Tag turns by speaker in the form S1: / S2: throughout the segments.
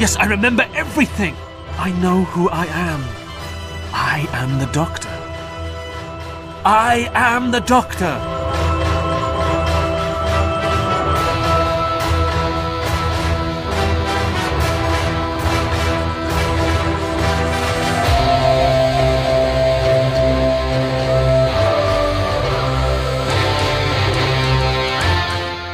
S1: Yes, I remember everything. I know who I am. I am the Doctor. I am the Doctor.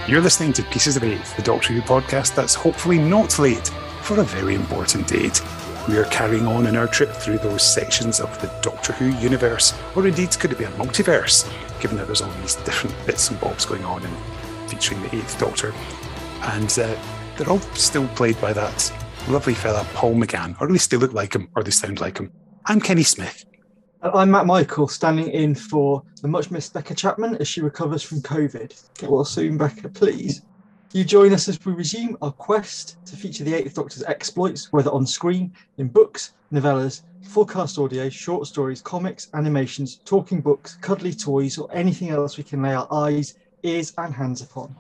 S2: You're listening to Pieces of Eight, the Doctor Who podcast that's hopefully not late for a very important date. We are carrying on in our trip through those sections of the Doctor Who universe, or indeed could it be a multiverse, given that there's all these different bits and bobs going on and featuring the Eighth Doctor. And uh, they're all still played by that lovely fella, Paul McGann, or at least they look like him, or they sound like him. I'm Kenny Smith.
S3: I'm Matt Michael, standing in for the much missed Becca Chapman as she recovers from COVID. Get well soon, Becca, please. You join us as we resume our quest to feature the Eighth Doctor's exploits, whether on screen, in books, novellas, fullcast audio, short stories, comics, animations, talking books, cuddly toys, or anything else we can lay our eyes, ears, and hands upon.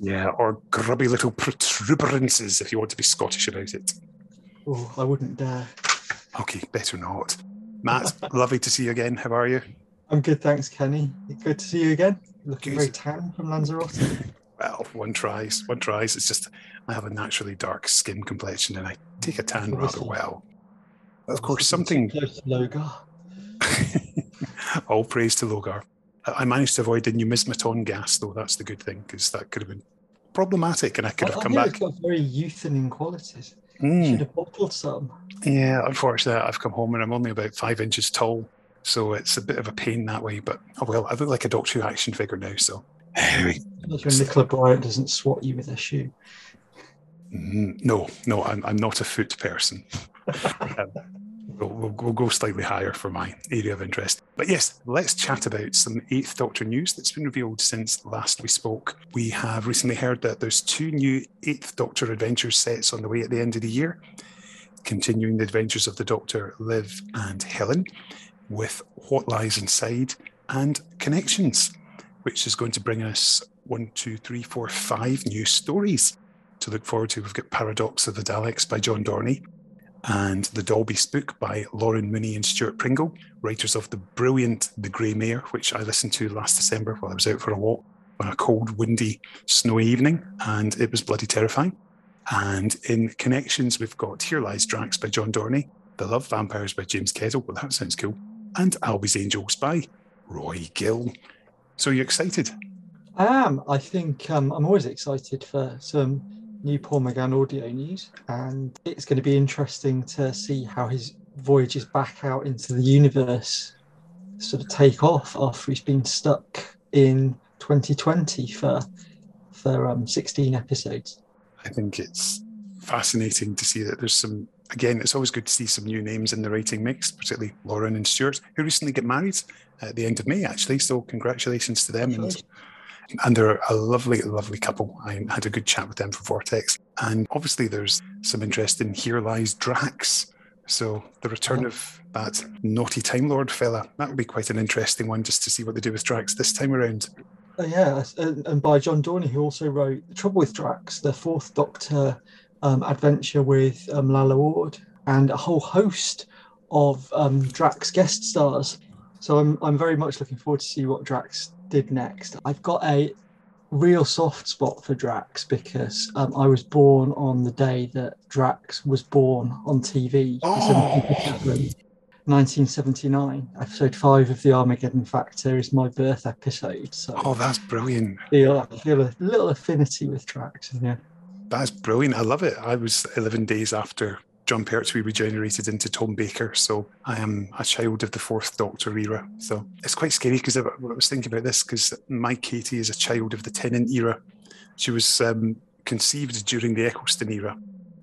S2: Yeah, or grubby little protuberances if you want to be Scottish about it.
S3: Oh, I wouldn't dare.
S2: Okay, better not. Matt, lovely to see you again. How are you?
S3: I'm good, thanks, Kenny. Good to see you again. Looking
S2: Good.
S3: very tan from Lanzarote.
S2: Well, one tries, one tries. It's just I have a naturally dark skin complexion and I take a tan rather well. But of course, something.
S3: Close to Logar.
S2: All praise to Logar. I I managed to avoid the numismaton gas, though. That's the good thing because that could have been problematic, and I could
S3: I-
S2: have
S3: I
S2: come
S3: hear
S2: back.
S3: It's got very youthening qualities.
S2: Mm.
S3: Should have bottled some.
S2: Yeah, unfortunately, I've come home and I'm only about five inches tall, so it's a bit of a pain that way. But oh well, I look like a Doctor Who action figure now. So anyway,
S3: That's when Nicola Bryant doesn't swat you with a shoe.
S2: Mm, No, no, I'm, I'm not a foot person. Um, we'll, we'll, we'll go slightly higher for my area of interest. But yes, let's chat about some Eighth Doctor news that's been revealed since last we spoke. We have recently heard that there's two new Eighth Doctor Adventures sets on the way at the end of the year, continuing the adventures of the Doctor, Liv, and Helen, with What Lies Inside and Connections, which is going to bring us one, two, three, four, five new stories to look forward to. We've got Paradox of the Daleks by John Dorney and The Dalby Spook by Lauren Mooney and Stewart Pringle, writers of the brilliant The Grey Mare, which I listened to last December while I was out for a walk on a cold, windy, snowy evening, and it was bloody terrifying. And in Connections, we've got Here Lies Drax by John Dorney, The Love Vampires by James Kettle, well, that sounds cool, and Albie's Angels by Roy Gill. So, you're excited?
S3: I am. I think um, I'm always excited for some new Paul McGann audio news, and it's going to be interesting to see how his voyages back out into the universe sort of take off after he's been stuck in 2020 for for um, 16 episodes.
S2: I think it's fascinating to see that there's some. Again, it's always good to see some new names in the writing mix, particularly Lauren and Stewart, who recently get married at the end of May, actually. So, congratulations to them. And, and they're a lovely, lovely couple. I had a good chat with them for Vortex. And obviously, there's some interest in Here Lies Drax. So, the return of that naughty Time Lord fella, that would be quite an interesting one just to see what they do with Drax this time around.
S3: Uh, yeah, and, by John Dorney, who also wrote The Trouble with Drax, the fourth Doctor um, adventure with um, Lalla Ward, and a whole host of um, Drax guest stars. So I'm, I'm very much looking forward to see what Drax did next. I've got a real soft spot for Drax because um, I was born on the day that Drax was born on TV.
S2: Oh.
S3: 17th of February, 1979. Episode five of the Armageddon Factor is my birth episode. So
S2: Oh, that's brilliant.
S3: feel, I feel a little affinity with Drax. Yeah.
S2: That's brilliant. I love it. I was 11 days after Jon Pertwee regenerated into Tom Baker, so I am a child of the Fourth Doctor era. So it's quite scary because I, I was thinking about this because my Katie is a child of the Tennant era. She was um, conceived during the Eccleston era,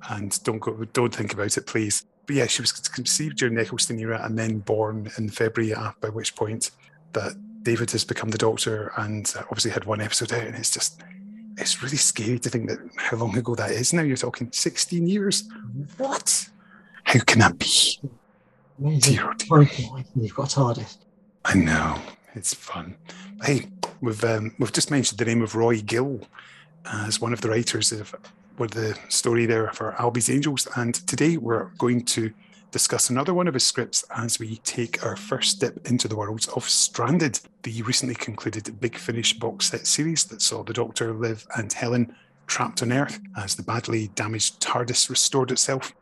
S2: and don't go, don't think about it, please. But yeah, she was conceived during the Eccleston era and then born in February. uh, By which point that David has become the Doctor and uh, obviously had one episode out, and it's just it's really scary to think that how long ago that is now. You're talking 16 years. What? How can that be? Dear, dear.
S3: You've got TARDIS.
S2: I know. It's fun. Hey, we've um, we've just mentioned the name of Roy Gill, as one of the writers of with the story there for Albie's Angels. And today we're going to discuss another one of his scripts as we take our first step into the worlds of Stranded, the recently concluded Big Finish box set series that saw the Doctor, Liv, and Helen trapped on Earth as the badly damaged TARDIS restored itself.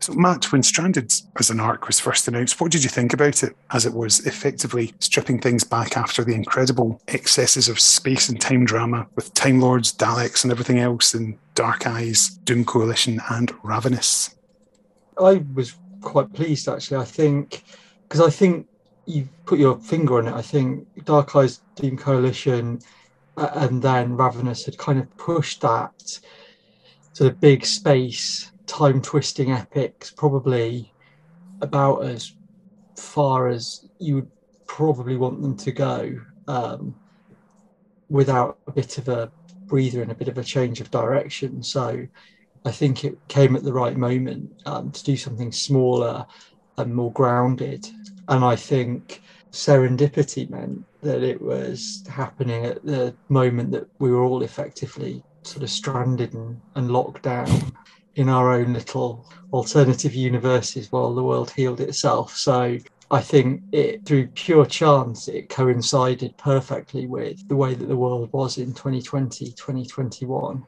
S2: So, Matt, when Stranded as an arc was first announced, what did you think about it as it was effectively stripping things back after the incredible excesses of space and time drama with Time Lords, Daleks, and everything else in Dark Eyes, Doom Coalition, and Ravenous?
S3: I was quite pleased actually. I think because I think you put your finger on it. I think Dark Eyes, Doom Coalition, uh, and then Ravenous had kind of pushed that sort of big space time twisting epics probably about as far as you would probably want them to go um, without a bit of a breather and a bit of a change of direction. So I think it came at the right moment um, to do something smaller and more grounded. And I think serendipity meant that it was happening at the moment that we were all effectively sort of stranded and, and locked down in our own little alternative universes while the world healed itself. So I think it, through pure chance, it coincided perfectly with the way that the world was in 2020, 2021.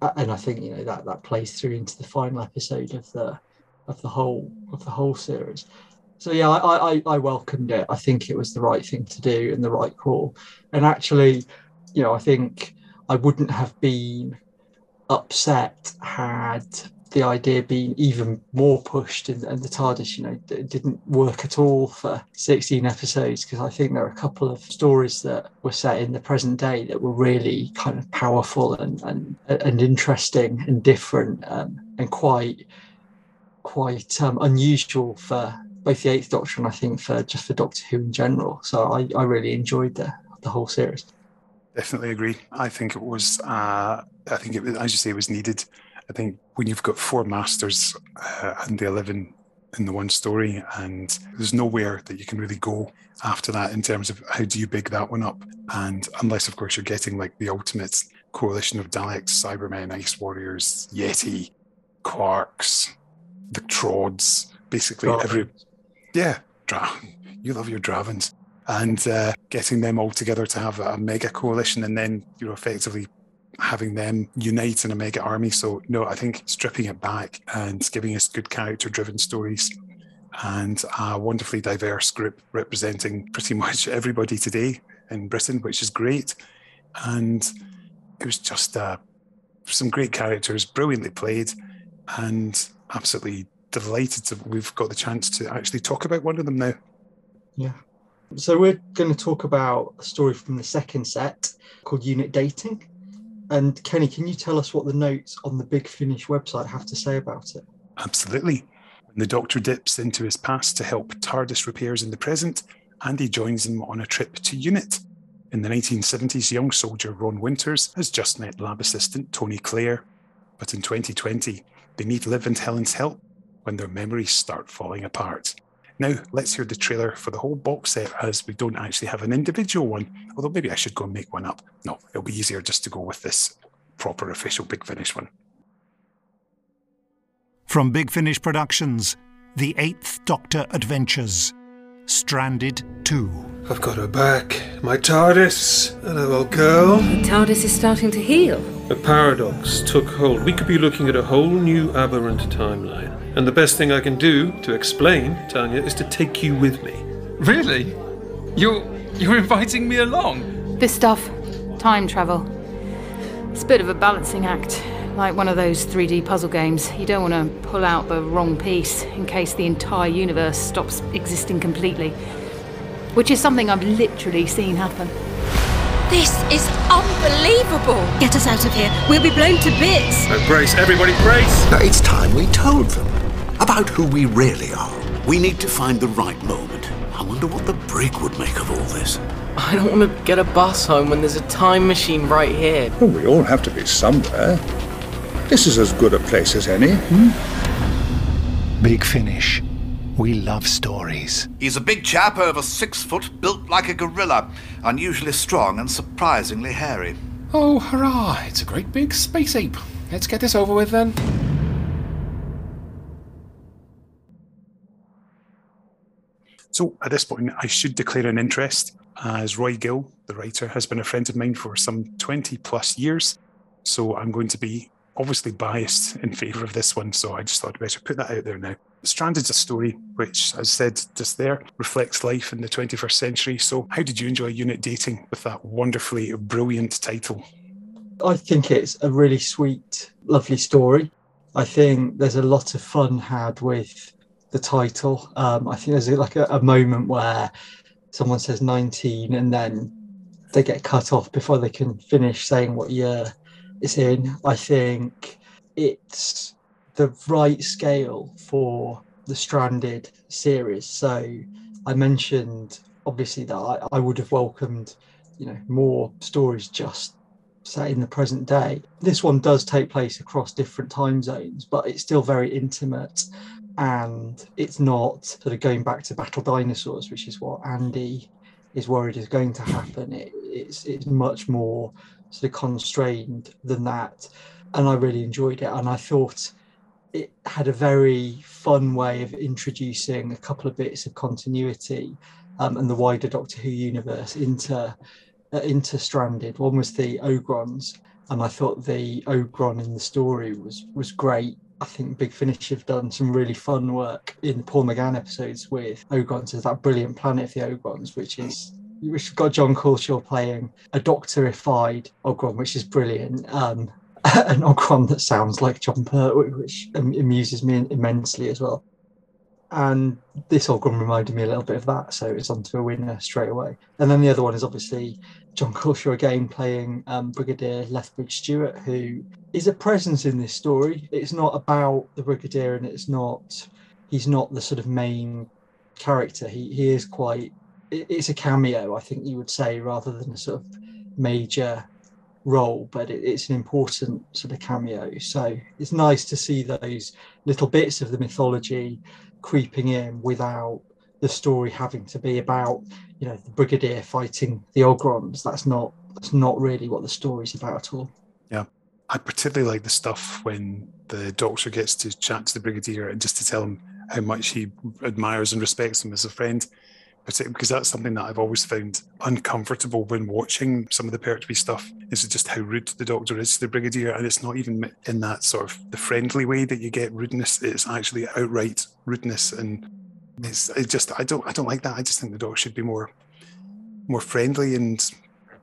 S3: Uh, and I think you know that that plays through into the final episode of the of the whole of the whole series. So yeah, I, I, I welcomed it. I think it was the right thing to do and the right call. And actually, you know, I think I wouldn't have been upset had the idea being even more pushed and, the TARDIS, you know, didn't work at all for 16 episodes because I think there are a couple of stories that were set in the present day that were really kind of powerful and and, and interesting and different um, and quite quite um, unusual for both the Eighth Doctor and I think for just for Doctor Who in general. So I, I really enjoyed the the whole series.
S2: Definitely agree. I think it was. Uh, I think it, was, as you say, it was needed. I think when you've got four masters uh, and they live in in the one story, and there's nowhere that you can really go after that in terms of how do you big that one up. And unless, of course, you're getting like the ultimate coalition of Daleks, Cybermen, Ice Warriors, Yeti, Quarks, the Trods, basically every. Yeah, Dra- you love your Drahvins and uh, getting them all together to have a mega coalition and then you know effectively having them unite in a mega army. So no i think stripping it back and giving us good character driven stories and a wonderfully diverse group representing pretty much everybody today in britain which is great. And it was just uh, some great characters brilliantly played and absolutely delighted that we've got the chance to actually talk about one of them now.
S3: Yeah. So we're going to talk about a story from the second set called Unit Dating. And Kenny, can you tell us what the notes on the Big Finish website have to say about it?
S2: Absolutely. When the Doctor dips into his past to help TARDIS repairs in the present, Andy joins him on a trip to Unit. In the 1970s, young soldier Ron Winters has just met lab assistant Tony Clare. But in 2020, they need Liv and Helen's help when their memories start falling apart. Now, let's hear the trailer for the whole box set as we don't actually have an individual one, although maybe I should go and make one up. No, it'll be easier just to go with this proper official Big Finish one.
S4: From Big Finish Productions, The Eighth Doctor Adventures, Stranded 2.
S5: I've got her back. My TARDIS, a little girl.
S6: The TARDIS is starting to heal.
S5: A paradox took hold. We could be looking at a whole new aberrant timeline. And the best thing I can do to explain, Tanya, is to take you with me.
S7: Really? You're you're inviting me along?
S6: This stuff, time travel. It's a bit of a balancing act, like one of those 3D puzzle games. You don't want to pull out the wrong piece in case the entire universe stops existing completely. Which is something I've literally seen happen.
S8: This is unbelievable!
S9: Get us out of here. We'll be blown to bits.
S5: Oh, brace, everybody, brace!
S10: Now, It's time we told them about who we really are. We need to find the right moment. I wonder what the brig would make of all this.
S11: I don't want to get a bus home when there's a time machine right here.
S12: Well, we all have to be somewhere. This is as good a place as any. Hmm?
S4: Big Finish. We love stories.
S10: He's a big chap over six foot, built like a gorilla, unusually strong and surprisingly hairy.
S13: Oh, hurrah! It's a great big space ape. Let's get this over with then.
S2: So at this point, I should declare an interest, as Roy Gill, the writer, has been a friend of mine for some 20 plus years. So I'm going to be obviously biased in favour of this one. So I just thought I'd better put that out there now. Stranded's a story which, as said just there, reflects life in the 21st century. So, how did you enjoy unit dating with that wonderfully brilliant title?
S3: I think it's a really sweet, lovely story. I think there's a lot of fun had with the title. Um, I think there's like a, a moment where someone says 19 and then they get cut off before they can finish saying what year it's in. I think it's the right scale for the Stranded series. So I mentioned obviously that I, I would have welcomed, you know, more stories just say in the present day. This one does take place across different time zones, but it's still very intimate and it's not sort of going back to battle dinosaurs, which is what Andy is worried is going to happen. It, it's it's much more sort of constrained than that, and I really enjoyed it. And I thought it had a very fun way of introducing a couple of bits of continuity um, and the wider Doctor Who universe into uh, into Stranded. One was the Ogrons, and I thought the Ogron in the story was was great. I think Big Finish have done some really fun work in the Paul McGann episodes with Ogrons. There's that brilliant Planet of the Ogrons, which is has got John Culshaw playing a doctorified Ogron, which is brilliant. Um, an Ogron that sounds like Jon Pertwee, which amuses me immensely as well. And this Ogron reminded me a little bit of that, so it's onto a winner straight away. And then the other one is obviously John Culshaw again playing um, Brigadier Lethbridge Stewart, who is a presence in this story. It's not about the Brigadier, and it's not he's not the sort of main character. He he is quite. It's a cameo, I think you would say, rather than a sort of major role, but it, it's an important sort of cameo. So it's nice to see those little bits of the mythology creeping in without the story having to be about you know the brigadier fighting the ogrons. That's not that's not really what the story's about at all.
S2: Yeah. I particularly like the stuff when the doctor gets to chat to the brigadier and just to tell him how much he admires and respects him as a friend because that's something that I've always found uncomfortable when watching some of the Pertwee stuff is just how rude the Doctor is to the Brigadier, and it's not even in that sort of the friendly way that you get rudeness. It's actually outright rudeness, and it's it just I don't I don't like that. I just think the Doctor should be more more friendly and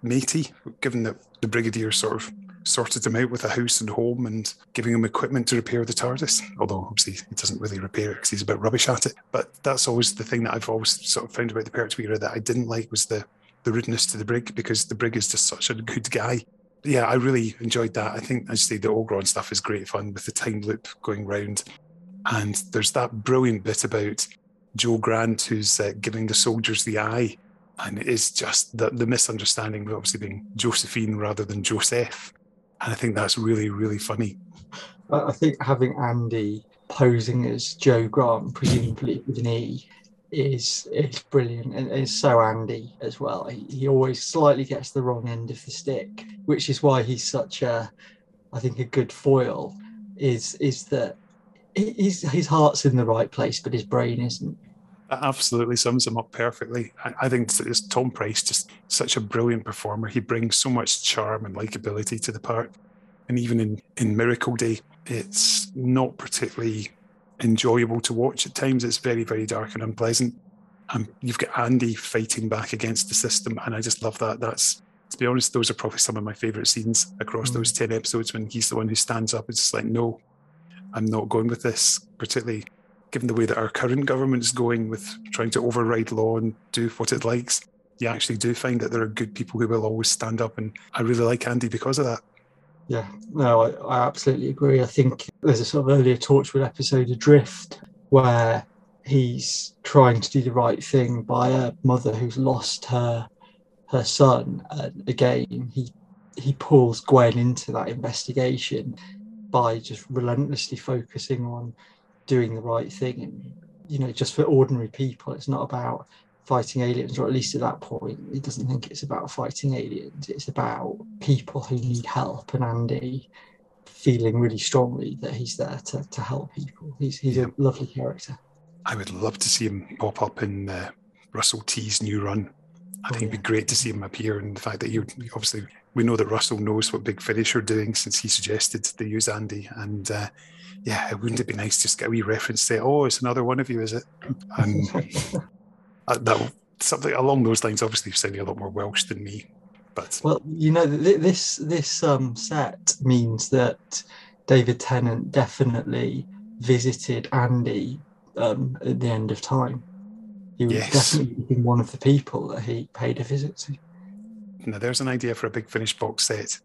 S2: matey, given that the brigadier sort of sorted him out with a house and home and giving him equipment to repair the TARDIS. Although obviously he doesn't really repair it because he's a bit rubbish at it. But that's always the thing that I've always sort of found about the Pertwee era that I didn't like was the the rudeness to the brig because the brig is just such a good guy. Yeah, I really enjoyed that. I think as I say the Ogron stuff is great fun with the time loop going round. And there's that brilliant bit about Joe Grant, who's uh, giving the soldiers the eye. And it is just the, the misunderstanding, of obviously being Josephine rather than Joseph. And I think that's really, really funny.
S3: I think having Andy posing as Joe Grant, presumably with an E, is is brilliant and is so Andy as well. He, he always slightly gets the wrong end of the stick, which is why he's such a, I think, a good foil. Is is that his his heart's in the right place, but his brain isn't.
S2: That absolutely sums him up perfectly. I, I think it's Tom Price, just such a brilliant performer. He brings so much charm and likability to the part. And even in, in Miracle Day, it's not particularly enjoyable to watch at times. It's very, very dark and unpleasant. And you've got Andy fighting back against the system, and I just love that. That's to be honest, those are probably some of my favourite scenes across mm. those ten episodes when he's the one who stands up. and just like, no, I'm not going with this, particularly given the way that our current government is going with trying to override law and do what it likes. You actually do find that there are good people who will always stand up, and I really like Andy because of that.
S3: Yeah, no, I, I absolutely agree. I think there's a sort of earlier Torchwood episode, Adrift, where he's trying to do the right thing by a mother who's lost her her son. And again, he he pulls Gwen into that investigation by just relentlessly focusing on doing the right thing and you know just for ordinary people it's not about fighting aliens, or at least at that point, he doesn't think it's about fighting aliens. It's about people who need help, and Andy feeling really strongly that he's there to, to help people. He's he's a lovely character.
S2: I would love to see him pop up in uh, Russell T's new run. I think
S3: Oh,
S2: it'd be great to see him appear, and the fact that you obviously we know that Russell knows what Big Finish are doing since he suggested they use Andy, and uh, yeah, wouldn't it be nice just to get a wee reference to oh, it's another one of you, is it? And uh, that something along those lines. Obviously, you're sounding a lot more Welsh than me, but
S3: Well, you know, th- this this um, set means that David Tennant definitely visited Andy um, at the end of time. He was
S2: Yes.
S3: definitely one of the people that he paid a visit to.
S2: now there's an idea for a Big Finish box set.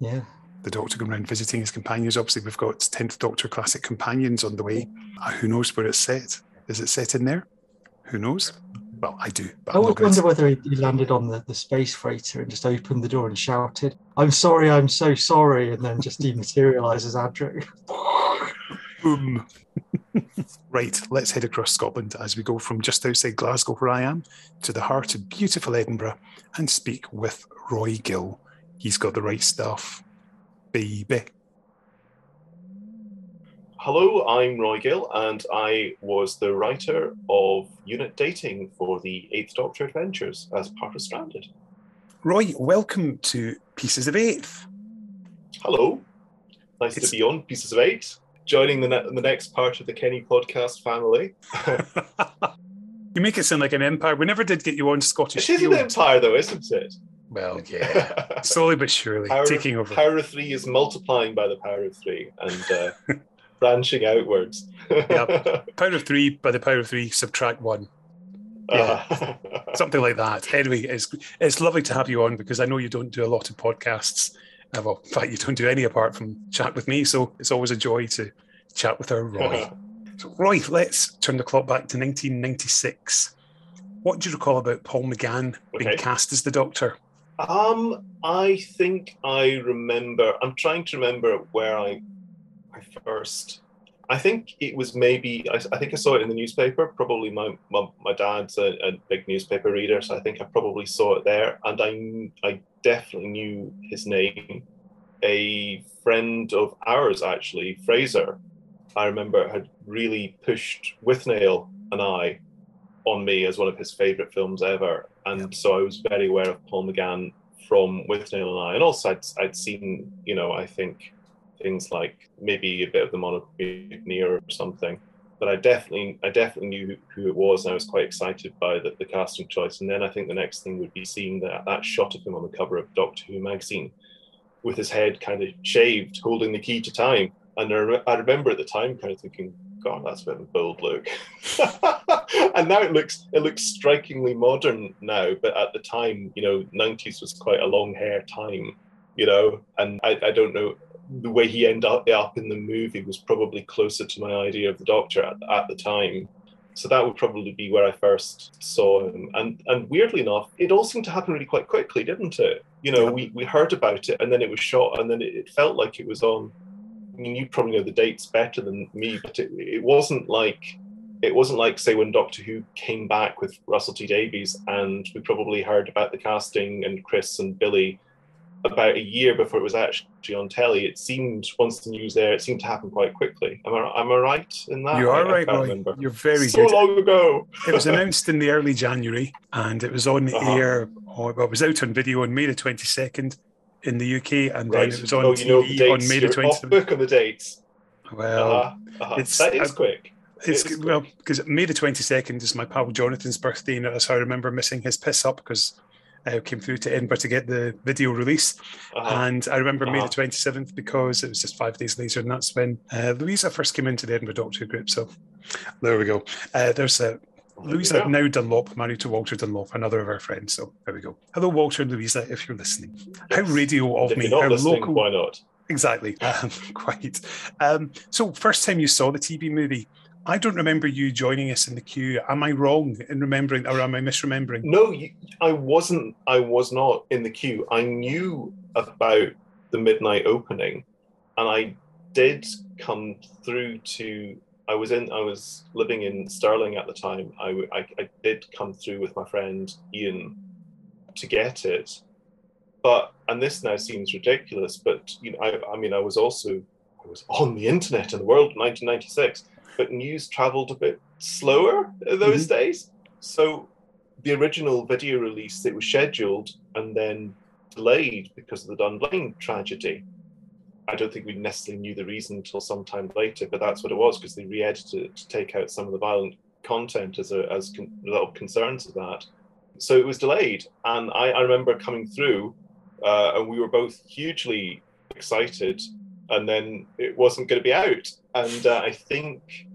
S3: Yeah.
S2: The Doctor going around visiting his companions. Obviously, we've got 10th Doctor Classic Companions on the way. Uh, who knows where it's set? Is it set in there? Who knows? Well, I do,
S3: I
S2: I'm
S3: always
S2: not going
S3: wonder
S2: to.
S3: whether he, he landed on the, the space freighter and just opened the door and shouted, I'm sorry, I'm so sorry, and then just dematerialized as Andrew.
S2: Boom. right, let's head across Scotland as we go from just outside Glasgow, where I am, to the heart of beautiful Edinburgh and speak with Roy Gill. He's got the right stuff, baby.
S14: Hello, I'm Roy Gill, and I was the writer of Unit Dating for the Eighth Doctor Adventures as part of Stranded.
S2: Roy, welcome to Pieces of Eighth.
S14: Hello, nice to be on Pieces of Eight, joining the, ne- the next part of the Kenny podcast family.
S2: You make it sound like an empire. We never did get you on Scottish
S14: It is an empire, though, isn't it?
S2: Well, yeah, slowly but surely
S14: Power,
S2: taking over.
S14: Power of three is multiplying by the power of three and uh, branching outwards.
S2: yep. Power of three by the power of three, subtract one. Yeah,
S14: Uh-huh.
S2: something like that. Anyway, it's it's lovely to have you on because I know you don't do a lot of podcasts. Uh, well, in fact, you don't do any apart from chat with me. So it's always a joy to chat with our Roy. so, Roy, let's turn the clock back to 1996. What do you recall about Paul McGann being
S14: Okay.
S2: cast as the Doctor?
S14: Um, I think I remember. I'm trying to remember where I, I first. I think it was maybe. I, I think I saw it in the newspaper. Probably my my, my dad's a, a big newspaper reader, so I think I probably saw it there, and I I definitely knew his name. A friend of ours, actually, Fraser, I remember had really pushed with Withnail and I on me as one of his favourite films ever. And so I was very aware of Paul McGann from Withnail and I. And also I'd, I'd seen, you know, I think things like maybe a bit of the Monocled Mutineer or something. But I definitely I definitely knew who, who it was and I was quite excited by the, the casting choice. And then I think the next thing would be seeing that, that shot of him on the cover of Doctor Who magazine with his head kind of shaved, holding the key to time. And I, re- I remember at the time kind of thinking, God, that's a bit of a bold look. and now it looks it looks strikingly modern now, but at the time, you know, nineties was quite a long hair time, you know, and I, I don't know the way he ended up, up in the movie was probably closer to my idea of the Doctor at, at the time. So that would probably be where I first saw him. And and weirdly enough, it all seemed to happen really quite quickly, didn't it? You know, we, we heard about it and then it was shot and then it, it felt like it was on mean, you probably know the dates better than me, but it, it wasn't like it wasn't like say when Doctor Who came back with Russell T Davies, and we probably heard about the casting and Chris and Billy about a year before it was actually on telly. It seemed once the news there, it seemed to happen quite quickly. Am I am I right in that?
S2: You are
S14: I- I
S2: right,
S14: can't
S2: Roy. You're very
S14: so
S2: good.
S14: long ago.
S2: it was announced in the early January and it was on the
S14: Uh-huh.
S2: air, or well, it was out on video on May the 22nd in the UK, and
S14: Right.
S2: then it was on
S14: oh, you know the
S2: on May the
S14: off book on the dates.
S2: Well,
S14: Uh-huh, uh-huh.
S2: it's
S14: that is quick.
S2: It's well because May the 22nd is my pal Jonathan's birthday, and that's how I remember missing his piss up because I came through to Edinburgh to get the video release.
S14: Uh-huh.
S2: And I remember May
S14: Uh-huh.
S2: the 27th because it was just five days later, and that's when uh, Louisa first came into the Edinburgh Doctor group. So there we go. Uh, there's a Louisa
S14: go.
S2: now Dunlop, married to Walter Dunlop, another of our friends. So there we go. Hello, Walter and Louisa, if you're listening. How radio of
S14: If
S2: me, how local.
S14: why not?
S2: Exactly. Um, quite. Um, so, first time you saw the TV movie, I don't remember you joining us in the queue. Am I wrong in remembering, or am I misremembering?
S14: No, you, I wasn't. I was not in the queue. I knew about the midnight opening, and I did come through to. I was in, I was living in Stirling at the time. I I did come through with my friend Ian to get it, but and this now seems ridiculous, but you know, I, I mean, I was also I was on the internet in the world in 1996, but news travelled a bit slower in those mm-hmm. days. So the original video release it was scheduled and then delayed because of the Dunblane tragedy. I don't think we necessarily knew the reason until some time later, but that's what it was because they re-edited it to take out some of the violent content as a as con- of concerns of that. So it was delayed, and I, I remember coming through, uh, and we were both hugely excited, and then it wasn't going to be out, and uh, I think.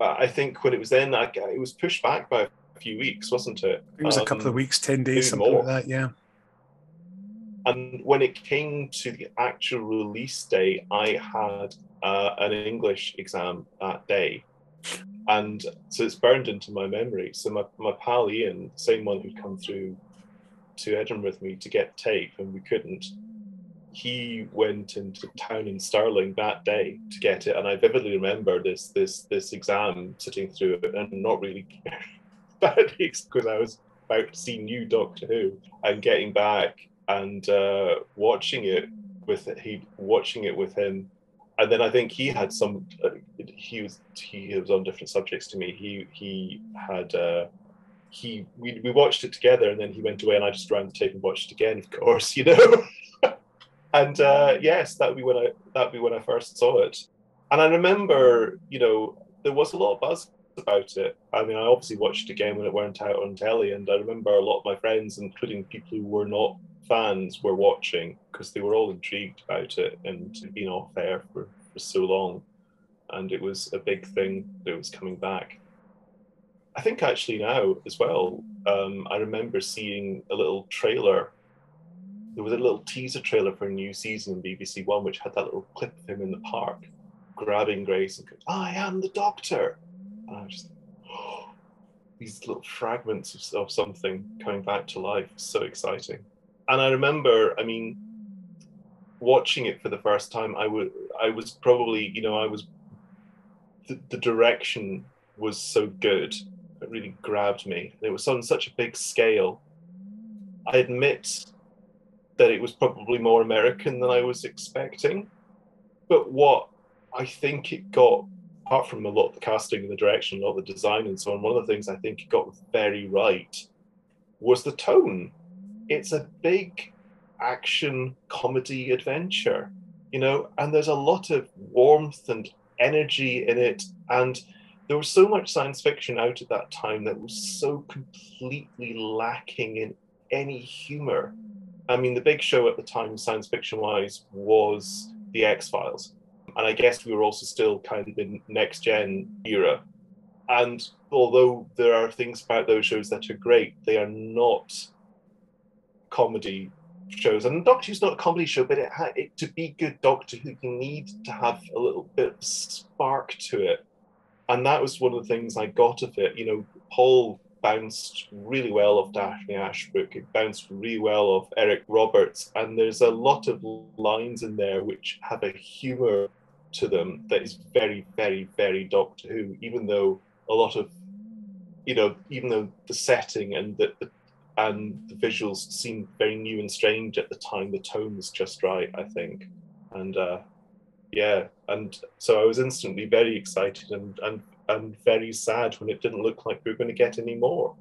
S14: uh, I think when it was then, I, it was pushed back by a few weeks, wasn't it?
S2: It was a couple of
S14: Um,
S2: weeks, 10 days, something
S14: more.
S2: like that, yeah.
S14: And when it came to the actual release day, I had uh, an English exam that day. And so it's burned into my memory. So my, my pal Ian, same one who'd come through to Edinburgh with me to get tape, and we couldn't, he went into town in Stirling that day to get it. And I vividly remember this this this exam sitting through it and not really bad because I was about to see new Doctor Who and getting back and uh, watching it with he watching it with him, and then I think he had some. Uh, he was he was on different subjects to me. He he had. Uh, he we, we watched it together and then he went away and I just ran the tape and watched it again of course you know and uh, yes that would be when I that be when I first saw it and I remember you know there was a lot of buzz about it I mean I obviously watched it again when it weren't out on telly and I remember a lot of my friends including people who were not fans were watching because they were all intrigued about it and it had been off air for, for so long and it was a big thing that it was coming back I think actually now as well, um, I remember seeing a little trailer. There was a little teaser trailer for a new season on BBC One, which had that little clip of him in the park grabbing Grace and going, I am the doctor. And I just, these little fragments of, of something coming back to life. So exciting. And I remember, I mean, watching it for the first time, I would, I was probably, you know, I was, the, the direction was so good it really grabbed me. It was on such a big scale. I admit that it was probably more American than I was expecting. But what I think it got, apart from a lot of the casting and the direction, a lot of the design and so on, one of the things I think it got very right was the tone. It's a big action comedy adventure, you know, and there's a lot of warmth and energy in it. And there was so much science fiction out at that time that was so completely lacking in any humor. I mean, the big show at the time, science fiction wise, was The X Files. And I guess we were also still kind of in next gen era. And although there are things about those shows that are great, they are not comedy shows. And Doctor Who's not a comedy show, but it, it to be good Doctor Who, you need to have a little bit of spark to it and that was one of the things I got of it. You know, Paul bounced really well off Daphne Ashbrook. It bounced really well off Eric Roberts, and there's a lot of lines in there which have a humour to them that is very, very, very Doctor Who. Even though a lot of, you know, even though the setting and the, the and the visuals seemed very new and strange at the time, the tone was just right, I think, and. uh yeah and so i was instantly very excited and and and very sad when it didn't look like we were going to get any more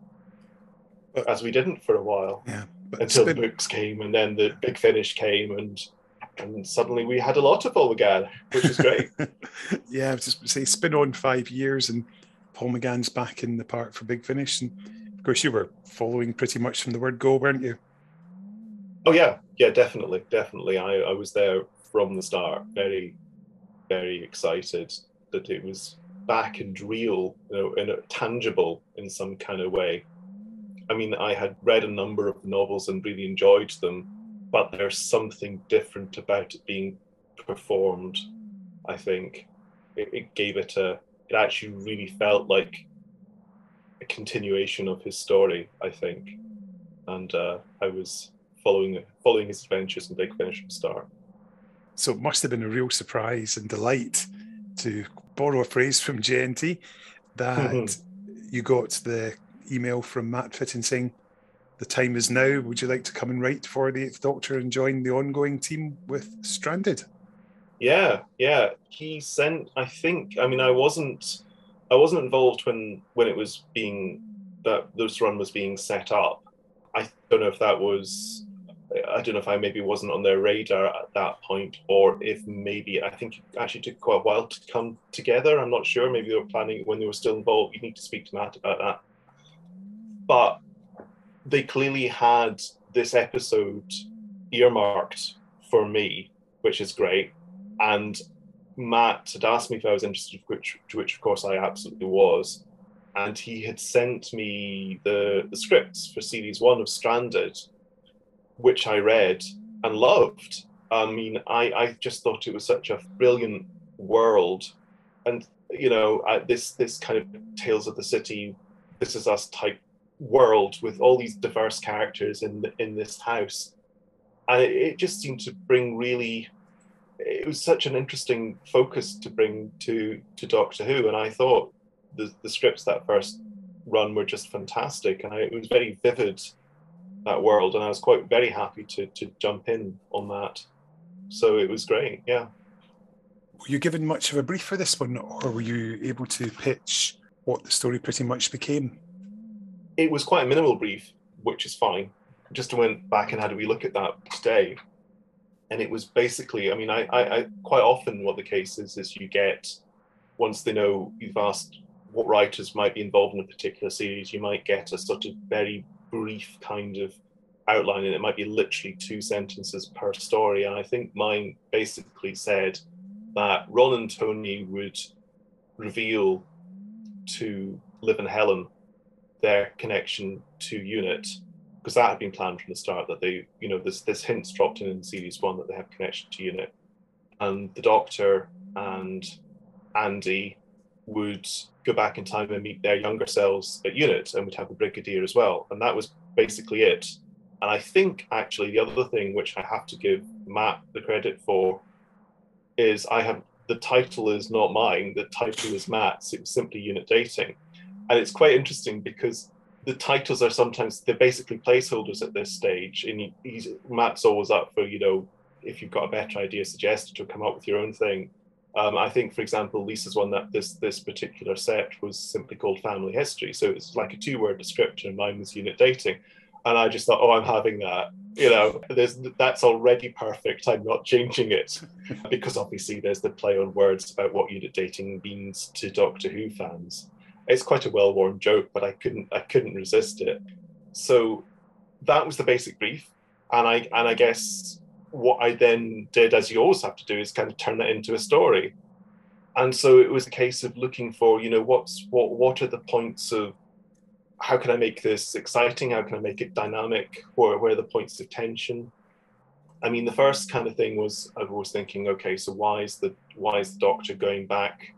S14: as we didn't for a while
S2: yeah
S14: until the books came and then the big finish came and and suddenly we had a lot of Paul McGann, which is great.
S2: yeah, I was just say been on five years and Paul McGann's back in the park for Big Finish. And of course, you were following pretty much from the word go, weren't you?
S14: Oh yeah, yeah, definitely, definitely. I, I was there from the start, very, very excited that it was back and real, you know, and tangible in some kind of way. I mean, I had read a number of the novels and really enjoyed them, but there's something different about it being performed. I think it, it gave it a. It actually really felt like a continuation of his story. I think, and uh, I was following following his adventures in Big Finish from start.
S2: So it must have been a real surprise and delight to borrow a phrase from JNT, that you got the email from Matt Fitton saying, the time is now. Would you like to come and write for the Eighth Doctor and join the ongoing team with Stranded?
S14: Yeah, yeah. He sent. I think. I mean, I wasn't. I wasn't involved when when it was being that this run was being set up. I don't know if that was. I don't know if I maybe wasn't on their radar at that point, or if maybe I think it actually took quite a while to come together. I'm not sure. Maybe they were planning when they were still involved. You need to speak to Matt about that. But they clearly had this episode earmarked for me, which is great. And Matt had asked me if I was interested, which, which of course I absolutely was. And he had sent me the, the scripts for series one of Stranded, which I read and loved. I mean, I, I just thought it was such a brilliant world. And, you know, I, this, this kind of Tales of the City, This Is Us type world with all these diverse characters in the, in this house, and it, it, just seemed to bring really. It was such an interesting focus to bring to to Doctor Who, and I thought the the scripts that first run were just fantastic, and I, it was very vivid that world, and I was quite very happy to to jump in on that. So it was great, yeah.
S2: Were you given much of a brief for this one, or were you able to pitch what the story pretty much became?
S14: It was quite a minimal brief, which is fine. Just went back and had a wee look at that today, and it was basically. I mean, I, I, I quite often what the case is is you get once they know you've asked what writers might be involved in a particular series, you might get a sort of very brief kind of outline, and it might be literally two sentences per story. And I think mine basically said that Ron and Tony would reveal to Liv and Helen their connection to Unit, because that had been planned from the start that they, you know, this this hints dropped in in series one that they have connection to Unit, and the Doctor and Andy would go back in time and meet their younger selves at Unit, and would have the Brigadier as well, and that was basically it. And I think actually the other thing which I have to give Matt the credit for is I have the title is not mine. The title is Matt's. It was simply unit dating and it's quite interesting because the titles are sometimes they're basically placeholders at this stage. And he, he's matt's always up for you know if you've got a better idea suggested to come up with your own thing. Um, i think for example lisa's one that this this particular set was simply called family history. So it's like a two word description. And mine was unit dating. And i just thought oh i'm having that you know there's that's already perfect. I'm not changing it. Because obviously there's the play on words about what unit dating means to doctor who fans it's quite a well-worn joke, but I couldn't I couldn't resist it. So that was the basic brief, and I and I guess what I then did, as you always have to do, is kind of turn that into a story. And so it was a case of looking for, you know, what's what what are the points of how can I make this exciting? How can I make it dynamic? Where where are the points of tension? I mean, the first kind of thing was I was thinking, okay, so why is the why is the doctor going back?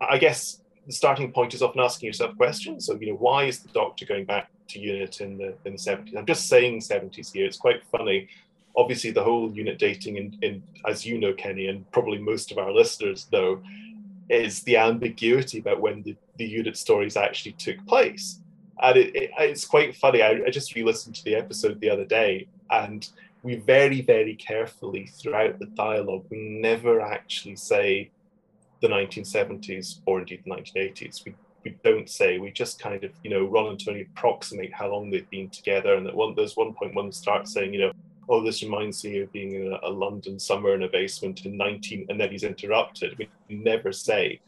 S14: I guess the starting point is often asking yourself questions. So, you know, why is the Doctor going back to unit in the in the 70s? I'm just saying 70s here. It's quite funny. Obviously, the whole unit dating, in, in as you know, Kenny, and probably most of our listeners know, is the ambiguity about when the, the unit stories actually took place. And it, it, it's quite funny. I, I just re listened to the episode the other day, and we very, very carefully throughout the dialogue, we never actually say the 1970s or indeed the 1980s. We, we don't say, we just kind of, you know, Ron and Tony approximate how long they've been together. And at one, there's one point one starts saying, you know, oh, this reminds me of being in a, a London summer in a basement in 19, and then he's interrupted. We never say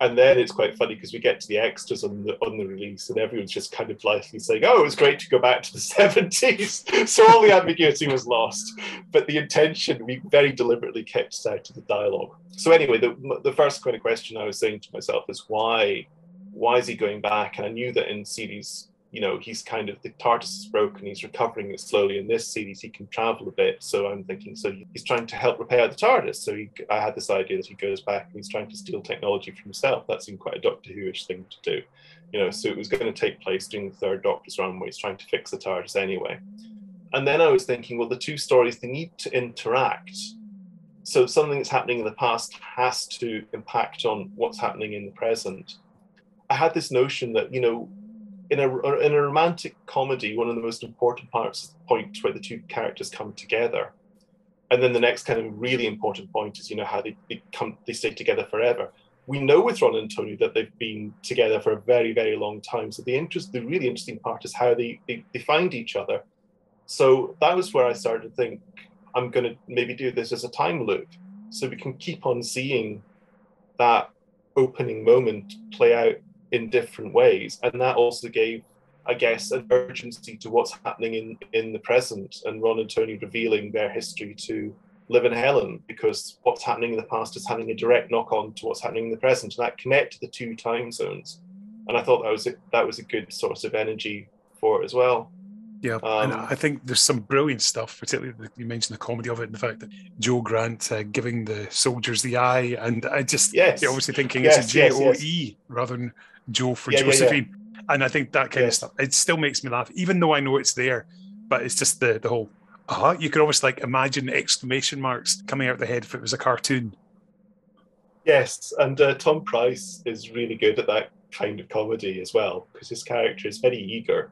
S14: and then it's quite funny because we get to the extras on the on the release and everyone's just kind of blithely saying oh it was great to go back to the 70s so all the ambiguity was lost. But the intention we very deliberately kept out of the dialogue. So anyway the, the first kind of question i was saying to myself is why why is he going back? And i knew that in series you know, he's kind of the TARDIS is broken, he's recovering it slowly. In this series, he can travel a bit. So I'm thinking, so he's trying to help repair the TARDIS. So he, I had this idea that he goes back and he's trying to steal technology from himself. That seemed quite a Doctor Who-ish thing to do. You know, so it was going to take place during the third Doctor's run where he's trying to fix the TARDIS anyway. And then I was thinking, well, the two stories, they need to interact. So something that's happening in the past has to impact on what's happening in the present. I had this notion that you know, in a in a romantic comedy, one of the most important parts is the point where the two characters come together, and then the next kind of really important point is you know how they, they come they stay together forever we know with Ron and Tony that they've been together for a very, very long time. So the interest, the really interesting part is how they, they, they find each other. So that was where I started to think, I'm going to maybe do this as a time loop. So we can keep on seeing that opening moment play out in different ways. And that also gave, I guess, an urgency to what's happening in, in the present and Ron and Tony revealing their history to Liv in Helen because what's happening in the past is having a direct knock on to what's happening in the present, and that connect the two time zones. And I thought that was a, that was a good source of energy for it as well.
S2: Yeah, um, and I think there's some brilliant stuff, particularly the, you mentioned the comedy of it, and the fact that Joe Grant uh, giving the soldiers the eye, and I just
S14: yes.
S2: you're obviously thinking
S14: yes,
S2: it's a J O E rather than Joe for
S14: Yeah, yeah, yeah.
S2: Josephine, and I think that kind of stuff it still makes me laugh, even though I know it's there, but it's just the the whole uh-huh. You could almost like imagine exclamation marks coming out the head if it was a cartoon.
S14: Yes, and uh, Tom Price is really good at that kind of comedy as well because his character is very eager,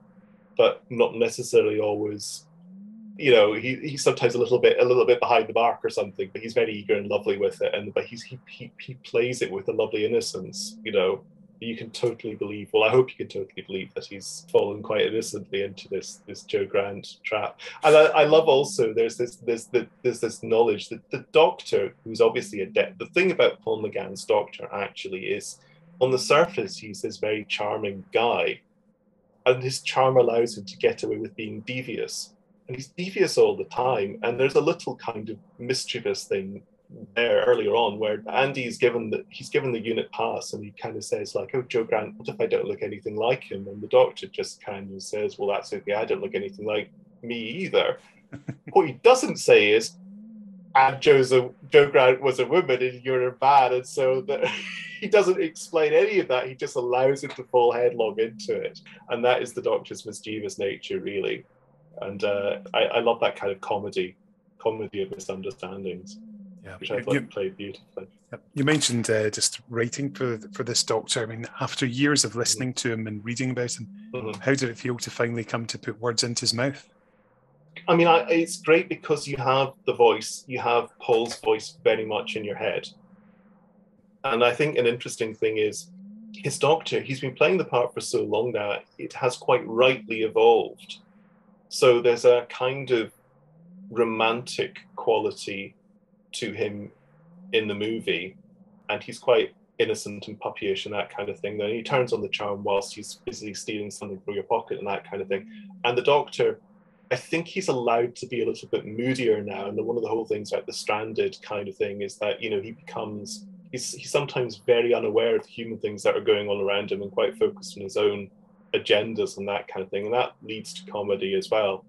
S14: but not necessarily always. You know, he, he's sometimes a little bit a little bit behind the mark or something, but he's very eager and lovely with it, and but he's he he, he plays it with a lovely innocence. You know, you can totally believe. Well, I hope you can totally believe that he's fallen quite innocently into this this Joe Grant trap. And I, I love also there's this there's the, there's this knowledge that the Doctor, who's obviously a de- the thing about Paul McGann's Doctor actually is, on the surface he's this very charming guy, and his charm allows him to get away with being devious. And he's devious all the time. And there's a little kind of mischievous thing there earlier on where Andy's given the he's given the unit pass and he kind of says like, "Oh, Joe Grant, what if I don't look anything like him?" And the doctor just kind of says, "Well, that's okay. I don't look anything like me either." what he doesn't say is, "And Joe's a Joe Grant was a woman and you're a man," and so that he doesn't explain any of that. He just allows it to fall headlong into it, and that is the doctor's mischievous nature, really. And uh, I, I love that kind of comedy, comedy of misunderstandings
S2: yeah.
S14: which I thought
S2: You-
S14: played beautifully.
S2: You mentioned uh, just writing for for this doctor. I mean, after years of listening to him and reading about him,
S14: Mhm.
S2: how did it feel to finally come to put words into his mouth?
S14: I mean, I, it's great because you have the voice, you have Paul's voice very much in your head. And I think an interesting thing is his doctor, he's been playing the part for so long now, it has quite rightly evolved. So there's a kind of romantic quality to him in the movie, and he's quite innocent and puppyish and that kind of thing. Then he turns on the charm whilst he's busy stealing something from your pocket and that kind of thing. And the doctor, I think he's allowed to be a little bit moodier now. And one of the whole things about the stranded kind of thing is that, you know, he becomes he's he's sometimes very unaware of the human things that are going on around him and quite focused on his own agendas and that kind of thing. And that leads to comedy as well.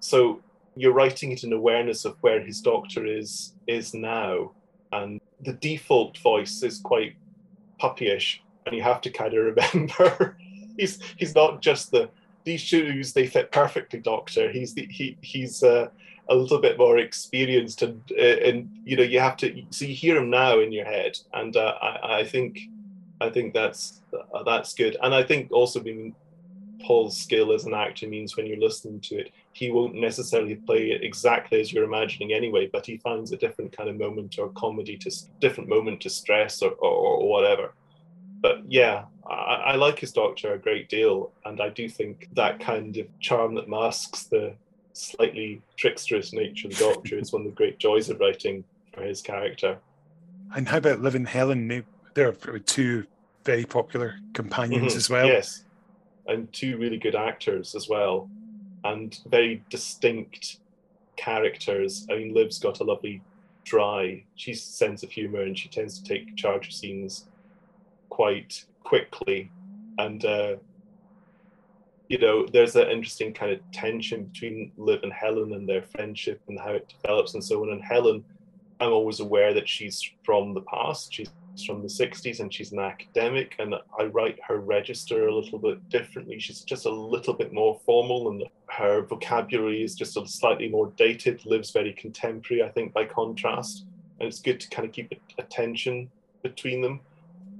S14: So you're writing it in awareness of where his doctor is is now. And the default voice is quite puppyish, and you have to kind of remember he's he's not just the these shoes they fit perfectly, Doctor. He's the, he he's uh, a little bit more experienced, and uh, and you know you have to so you hear him now in your head, and uh, I I think I think that's uh, that's good, and I think also being Paul's skill as an actor means when you're listening to it, he won't necessarily play it exactly as you're imagining anyway, but he finds a different kind of moment or comedy to different moment to stress or, or, or whatever. But yeah, I, I like his Doctor a great deal, and I do think that kind of charm that masks the slightly tricksterous nature of the Doctor is one of the great joys of writing for his character.
S2: And how about Liv and Helen? They, they're two very popular companions
S14: Mhm,
S2: as well.
S14: Yes, and two really good actors as well, and very distinct characters. I mean, Liv's got a lovely dry, she's sense of humor, and she tends to take charge of scenes quite quickly, and uh, you know, there's an interesting kind of tension between Liv and Helen and their friendship and how it develops and so on. And Helen, I'm always aware that she's from the past. She's from the 60s and she's an academic and I write her register a little bit differently. She's just a little bit more formal and her vocabulary is just a slightly more dated, lives very contemporary, I think, by contrast. and it's good to kind of keep a tension between them.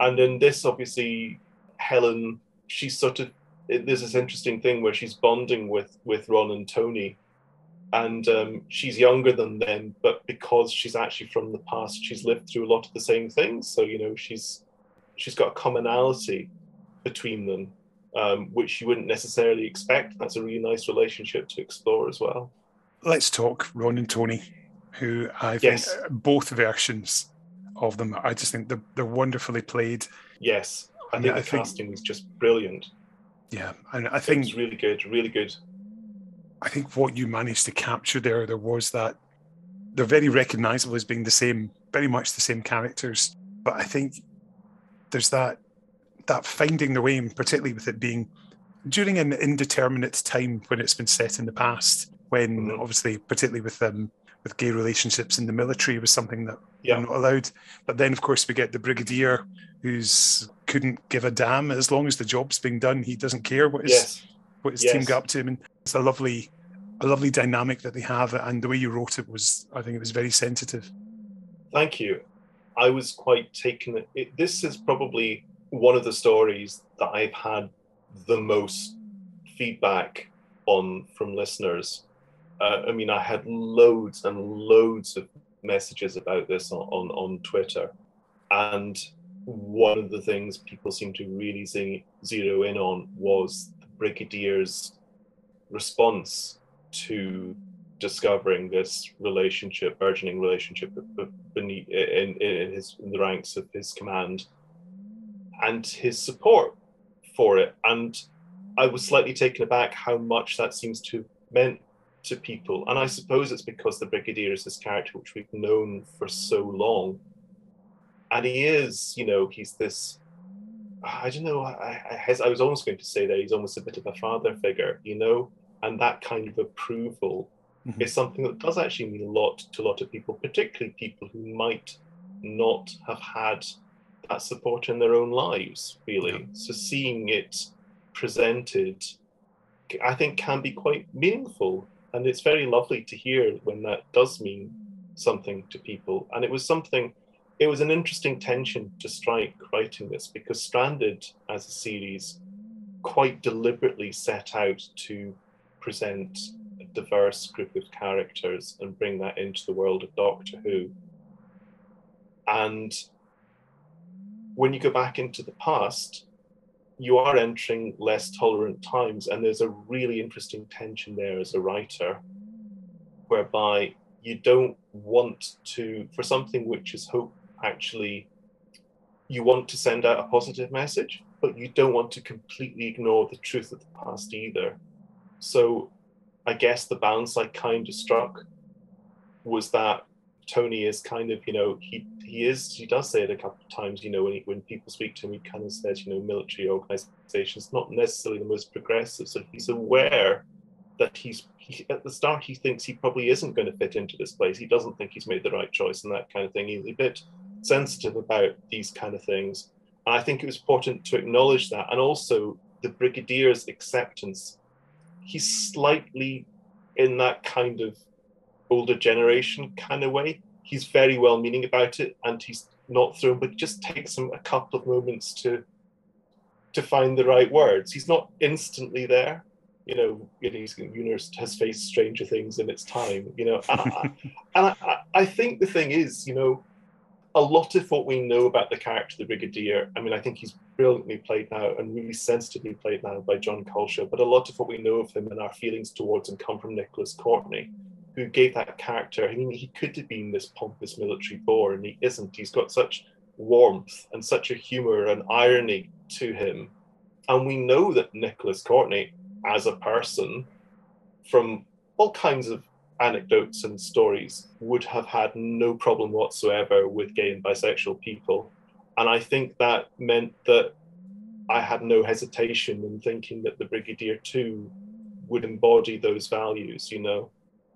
S14: And in this, obviously, Helen, she's sort of there's this interesting thing where she's bonding with with Ron and Tony, and um, she's younger than them, but because she's actually from the past, she's lived through a lot of the same things. So you know, she's she's got a commonality between them, um, which you wouldn't necessarily expect. That's a really nice relationship to explore as well.
S2: Let's talk Ron and Tony, who I think
S14: Yes.
S2: both versions of them. I just think they're, they're wonderfully played.
S14: Yes, I think
S2: I
S14: the
S2: think-
S14: casting was just brilliant.
S2: Yeah, and I think
S14: was really good, really good.
S2: I think what you managed to capture there, there was that they're very recognizable as being the same, very much the same characters. But I think there's that that finding the way, and particularly with it being during an indeterminate time when it's been set in the past, when obviously, particularly with um, with gay relationships in the military was something that
S14: Yeah.
S2: were not allowed. But then, of course, we get the brigadier who's couldn't give a damn as long as the job's being done. He doesn't care what his
S14: Yes.
S2: what his team got up to him. And it's a lovely, a lovely dynamic that they have. And the way you wrote it was, I think, it was very sensitive.
S14: Thank you. I was quite taken. It, this is probably one of the stories that I've had the most feedback on from listeners. Uh, I mean, I had loads and loads of messages about this on, on, on Twitter. And one of the things people seem to really ze- zero in on was the Brigadier's response to discovering this relationship, burgeoning relationship be- be- beneath in, in his in the ranks of his command, and his support for it. And I was slightly taken aback how much that seems to have meant to people. And I suppose it's because the Brigadier is this character which we've known for so long. And he is, you know, he's this. I don't know. I, I, hes- I was almost going to say that he's almost a bit of a father figure, you know, and that kind of approval mm-hmm. is something that does actually mean a lot to a lot of people, particularly people who might not have had that support in their own lives, really. So seeing it presented, I think, can be quite meaningful. And it's very lovely to hear when that does mean something to people. And it was something, it was an interesting tension to strike writing this because Stranded as a series quite deliberately set out to present a diverse group of characters and bring that into the world of Doctor Who. And when you go back into the past, you are entering less tolerant times, and there's a really interesting tension there as a writer, whereby you don't want to, for something which is hope, actually, you want to send out a positive message, but you don't want to completely ignore the truth of the past either. So I guess the balance I kind of struck was that Tony is kind of, you know, he he is he does say it a couple of times, you know, when he, when people speak to him, he kind of says, you know, military organizations not necessarily the most progressive. So he's aware that he's he, at the start he thinks he probably isn't going to fit into this place. He doesn't think he's made the right choice and that kind of thing. He's a bit sensitive about these kind of things. And I think it was important to acknowledge that. And also the Brigadier's acceptance. He's slightly in that kind of older generation kind of way. He's very well meaning about it and he's not thrown, but just takes him a couple of moments to to find the right words. He's not instantly there. You know, you know he's, universe has faced stranger things in its time, you know. and I, and I, I- think the thing is, you know, a lot of what we know about the character, the Brigadier, I mean, I think he's brilliantly played now and really sensitively played now by Jon Culshaw, but a lot of what we know of him and our feelings towards him come from Nicholas Courtney, who gave that character, I mean, he could have been this pompous military bore, and he isn't. He's got such warmth and such a humor and irony to him. And we know that Nicholas Courtney, as a person, from all kinds of anecdotes and stories, would have had no problem whatsoever with gay and bisexual people. And I think that meant that I had no hesitation in thinking that the Brigadier too would embody those values, you know.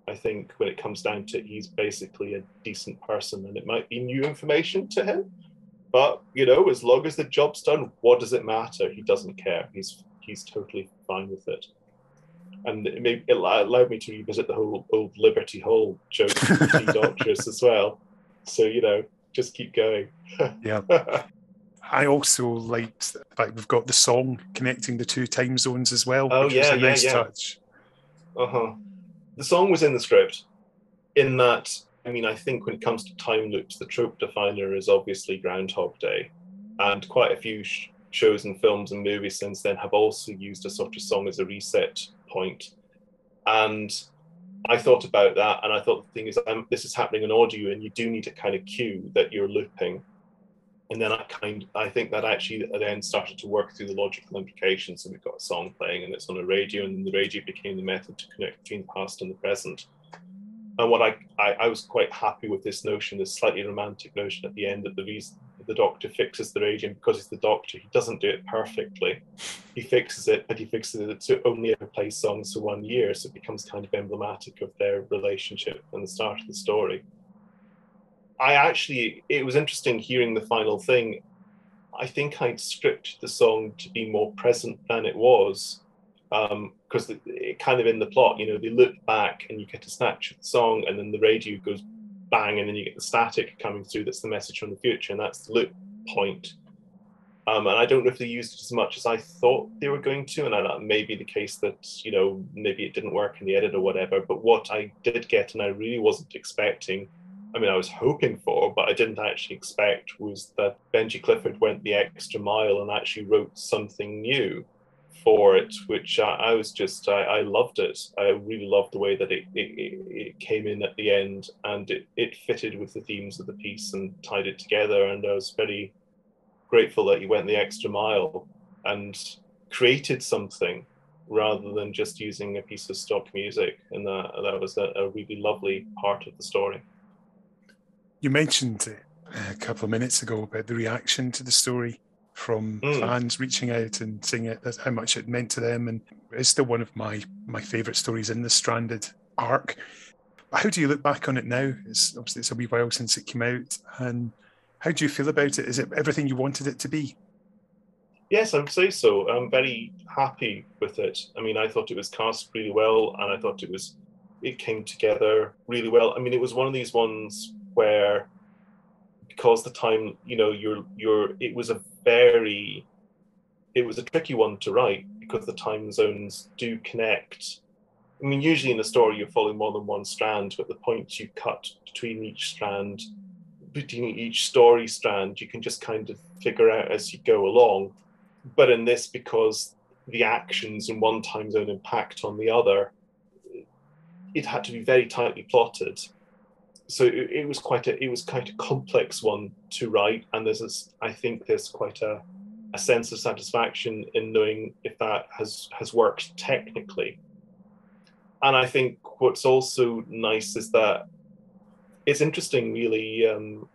S14: I think when it comes down to it, he's basically a decent person and it might be new information to him. But you know, as long as the job's done, what does it matter? He doesn't care. He's he's totally fine with it. And it, made, it allowed me to revisit the whole old Liberty Hall joke with the Doctors as well. So you know, just keep going.
S2: yeah. I also liked the fact we've got the song connecting the two time zones as well.
S14: Oh
S2: which
S14: yeah,
S2: was a
S14: yeah,
S2: nice
S14: yeah.
S2: touch.
S14: Uh huh. The song was in the script. In that, I mean, I think when it comes to time loops, the trope definer is obviously Groundhog Day, and quite a few sh- shows and films and movies since then have also used a sort of song as a reset. And I thought about that, and I thought the thing is, um, this is happening in audio, and you do need a kind of cue that you're looping. And then I kind, I think that actually then started to work through the logical implications. So we've got a song playing, and it's on a radio, and the radio became the method to connect between the past and the present. And what I, I, I was quite happy with this notion, this slightly romantic notion at the end that the reason the doctor fixes the radio because he's the doctor, he doesn't do it perfectly. He fixes it, but he fixes it to only ever play songs for one year, so it becomes kind of emblematic of their relationship and the start of the story. I actually, it was interesting hearing the final thing. I think I'd scripted the song to be more present than it was, because um, it kind of in the plot, you know, they look back and you get a snatch of the song, and then the radio goes bang, and then you get the static coming through. That's the message from the future, and that's the loop point. Um, and I don't know if they used it as much as I thought they were going to, and that may be the case that you know maybe it didn't work in the edit or whatever. But what I did get, and I really wasn't expecting, I mean, I was hoping for, but I didn't actually expect, was that Benji Clifford went the extra mile and actually wrote something new for it, which I, I was just, I, I, loved it. I really loved the way that it, it, it came in at the end and it, it fitted with the themes of the piece and tied it together. And I was very grateful that he went the extra mile and created something rather than just using a piece of stock music. And that, that was a, a really lovely part of the story.
S2: You mentioned it a couple of minutes ago about the reaction to the story from mm. fans reaching out and saying it how much it meant to them, and it's still one of my my favourite stories in the Stranded arc. How do you look back on it now? It's obviously it's a wee while since it came out, and how do you feel about it? Is it everything you wanted it to be?
S14: Yes, I would say so. I'm very happy with it. I mean, I thought it was cast really well, and I thought it was it came together really well. I mean, it was one of these ones where because the time, you know, you're you're it was a very it was a tricky one to write because the time zones do connect. I mean, usually in a story you're following more than one strand, but the points you cut between each strand, between each story strand, you can just kind of figure out as you go along. But in this, because the actions in one time zone impact on the other, it had to be very tightly plotted so it, it, was quite a it was quite a complex one to write and there's this i think there's quite a, a sense of satisfaction in knowing if that has has worked technically. And i think what's also nice is that it's interesting really um,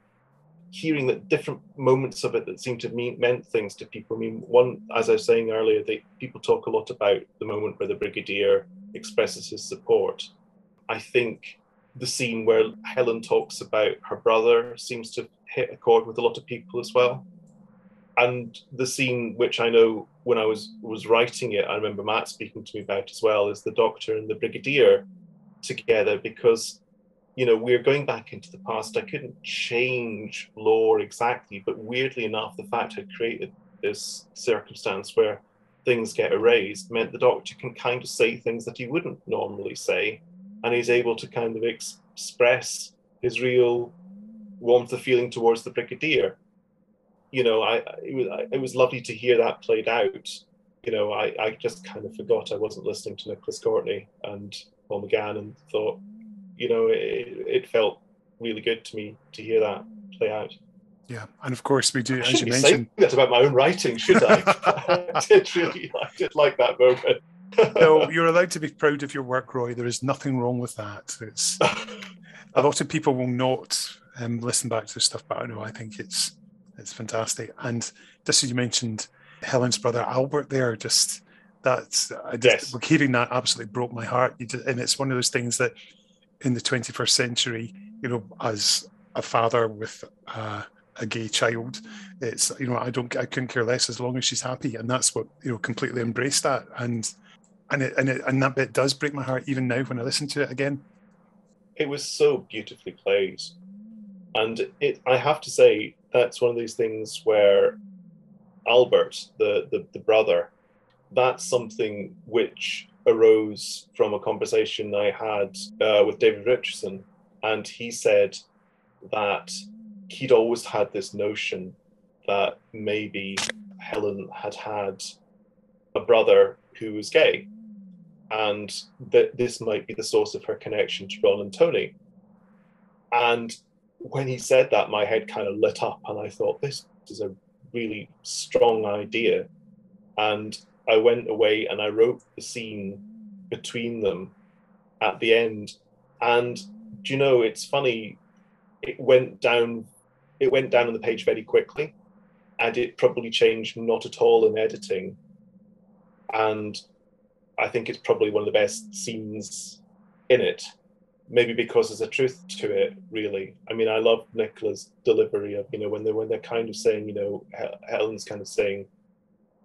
S14: hearing that different moments of it that seem to mean meant things to people. I mean one as i was saying earlier they people talk a lot about the moment where the brigadier expresses his support. I think the scene where Helen talks about her brother seems to hit a chord with a lot of people as well. And the scene, which I know when I was was writing it, I remember Matt speaking to me about as well, is the Doctor and the Brigadier together because you know we're going back into the past. I couldn't change lore exactly, but weirdly enough, the fact I created this circumstance where things get erased meant the Doctor can kind of say things that he wouldn't normally say and he's able to kind of ex- express his real warmth of feeling towards the brigadier. You know, I it was it was lovely to hear that played out. You know, I, I just kind of forgot I wasn't listening to Nicholas Courtney and Paul McGann and thought, you know, it, it felt really good to me to hear that play out.
S2: Yeah, and of course we do,
S14: I
S2: as you mentioned.
S14: that about my own writing, should I? I did really, I did like that moment.
S2: No, you're allowed to be proud of your work, Roy. There is nothing wrong with that. It's a lot of people will not um, listen back to the stuff, but I know I think it's it's fantastic. And just as you mentioned, Helen's brother Albert, there, just that I just
S14: yes.
S2: hearing that absolutely broke my heart. Just, and it's one of those things that in the 21st century, you know, as a father with uh, a gay child, it's you know I don't I couldn't care less as long as she's happy, and that's what you know completely embraced that and and it, and it, and that bit does break my heart even now when I listen to it again.
S14: It was so beautifully played. And it, I have to say, that's one of these things where Albert, the, the, the brother, that's something which arose from a conversation I had uh, with David Richardson. And he said that he'd always had this notion that maybe Helen had had a brother who was gay, and that this might be the source of her connection to Ron and Tony. And when he said that, my head kind of lit up, and I thought, this is a really strong idea. And I went away and I wrote the scene between them at the end. And do you know, it's funny, it went down it went down on the page very quickly and it probably changed not at all in editing. And I think it's probably one of the best scenes in it maybe because there's a truth to it really. I mean i love nicola's delivery of you know when they're when they're kind of saying you know helen's kind of saying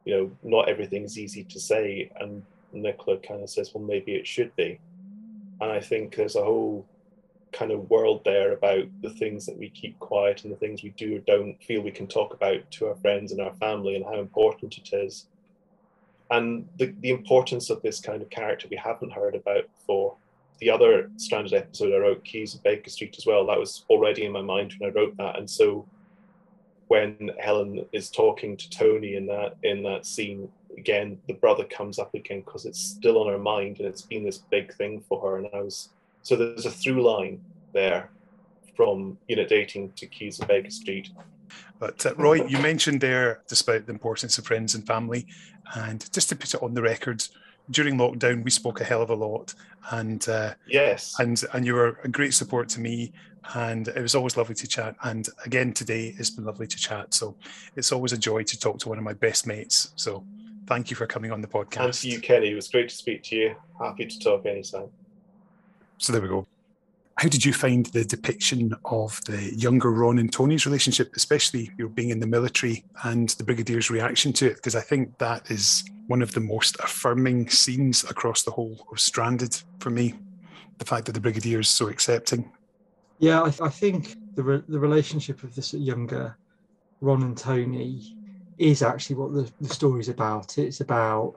S14: you know not everything's easy to say and nicola kind of says well maybe it should be. And i think there's a whole kind of world there about the things that we keep quiet and the things we do or don't feel we can talk about to our friends and our family and how important it is and the, the importance of this kind of character we haven't heard about before the other stranded episode I wrote, Keys of Baker Street, as well. That was already in my mind when I wrote that, and so when Helen is talking to Tony in that in that scene again, the brother comes up again because it's still on her mind and it's been this big thing for her. And I was so there's a through line there from unit dating to Keys of Baker Street.
S2: But uh, Roy, you mentioned there, despite the importance of friends and family, and just to put it on the record, during lockdown we spoke a hell of a lot and uh,
S14: yes.
S2: and and you were a great support to me and it was always lovely to chat and again today it's been lovely to chat so it's always a joy to talk to one of my best mates so thank you for coming on the podcast.
S14: and to you kenny. It was great to speak to you. Happy to talk anytime.
S2: So there we go how did you find the depiction of the younger Ron and Tony's relationship, especially you know, being in the military and the Brigadier's reaction to it? Because I think that is one of the most affirming scenes across the whole of Stranded for me. The fact that the Brigadier is so accepting.
S3: Yeah, I, I think the re- the relationship of this younger Ron and Tony is actually what the, the story's about. It's about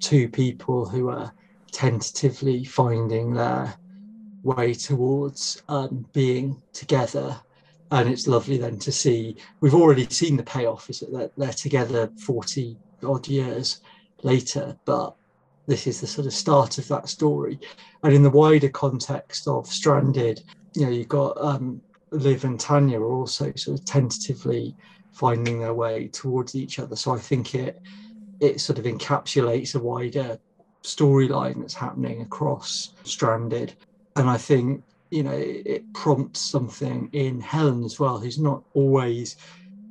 S3: two people who are tentatively finding their way towards um, being together. And it's lovely then to see, we've already seen the payoff, is that they're, together 40 odd years later, but this is the sort of start of that story. And in the wider context of Stranded, you know, you've got um, Liv and Tania are also sort of tentatively finding their way towards each other. So I think it it sort of encapsulates a wider storyline that's happening across Stranded. And I think, you know, it, prompts something in Helen as well, who's not always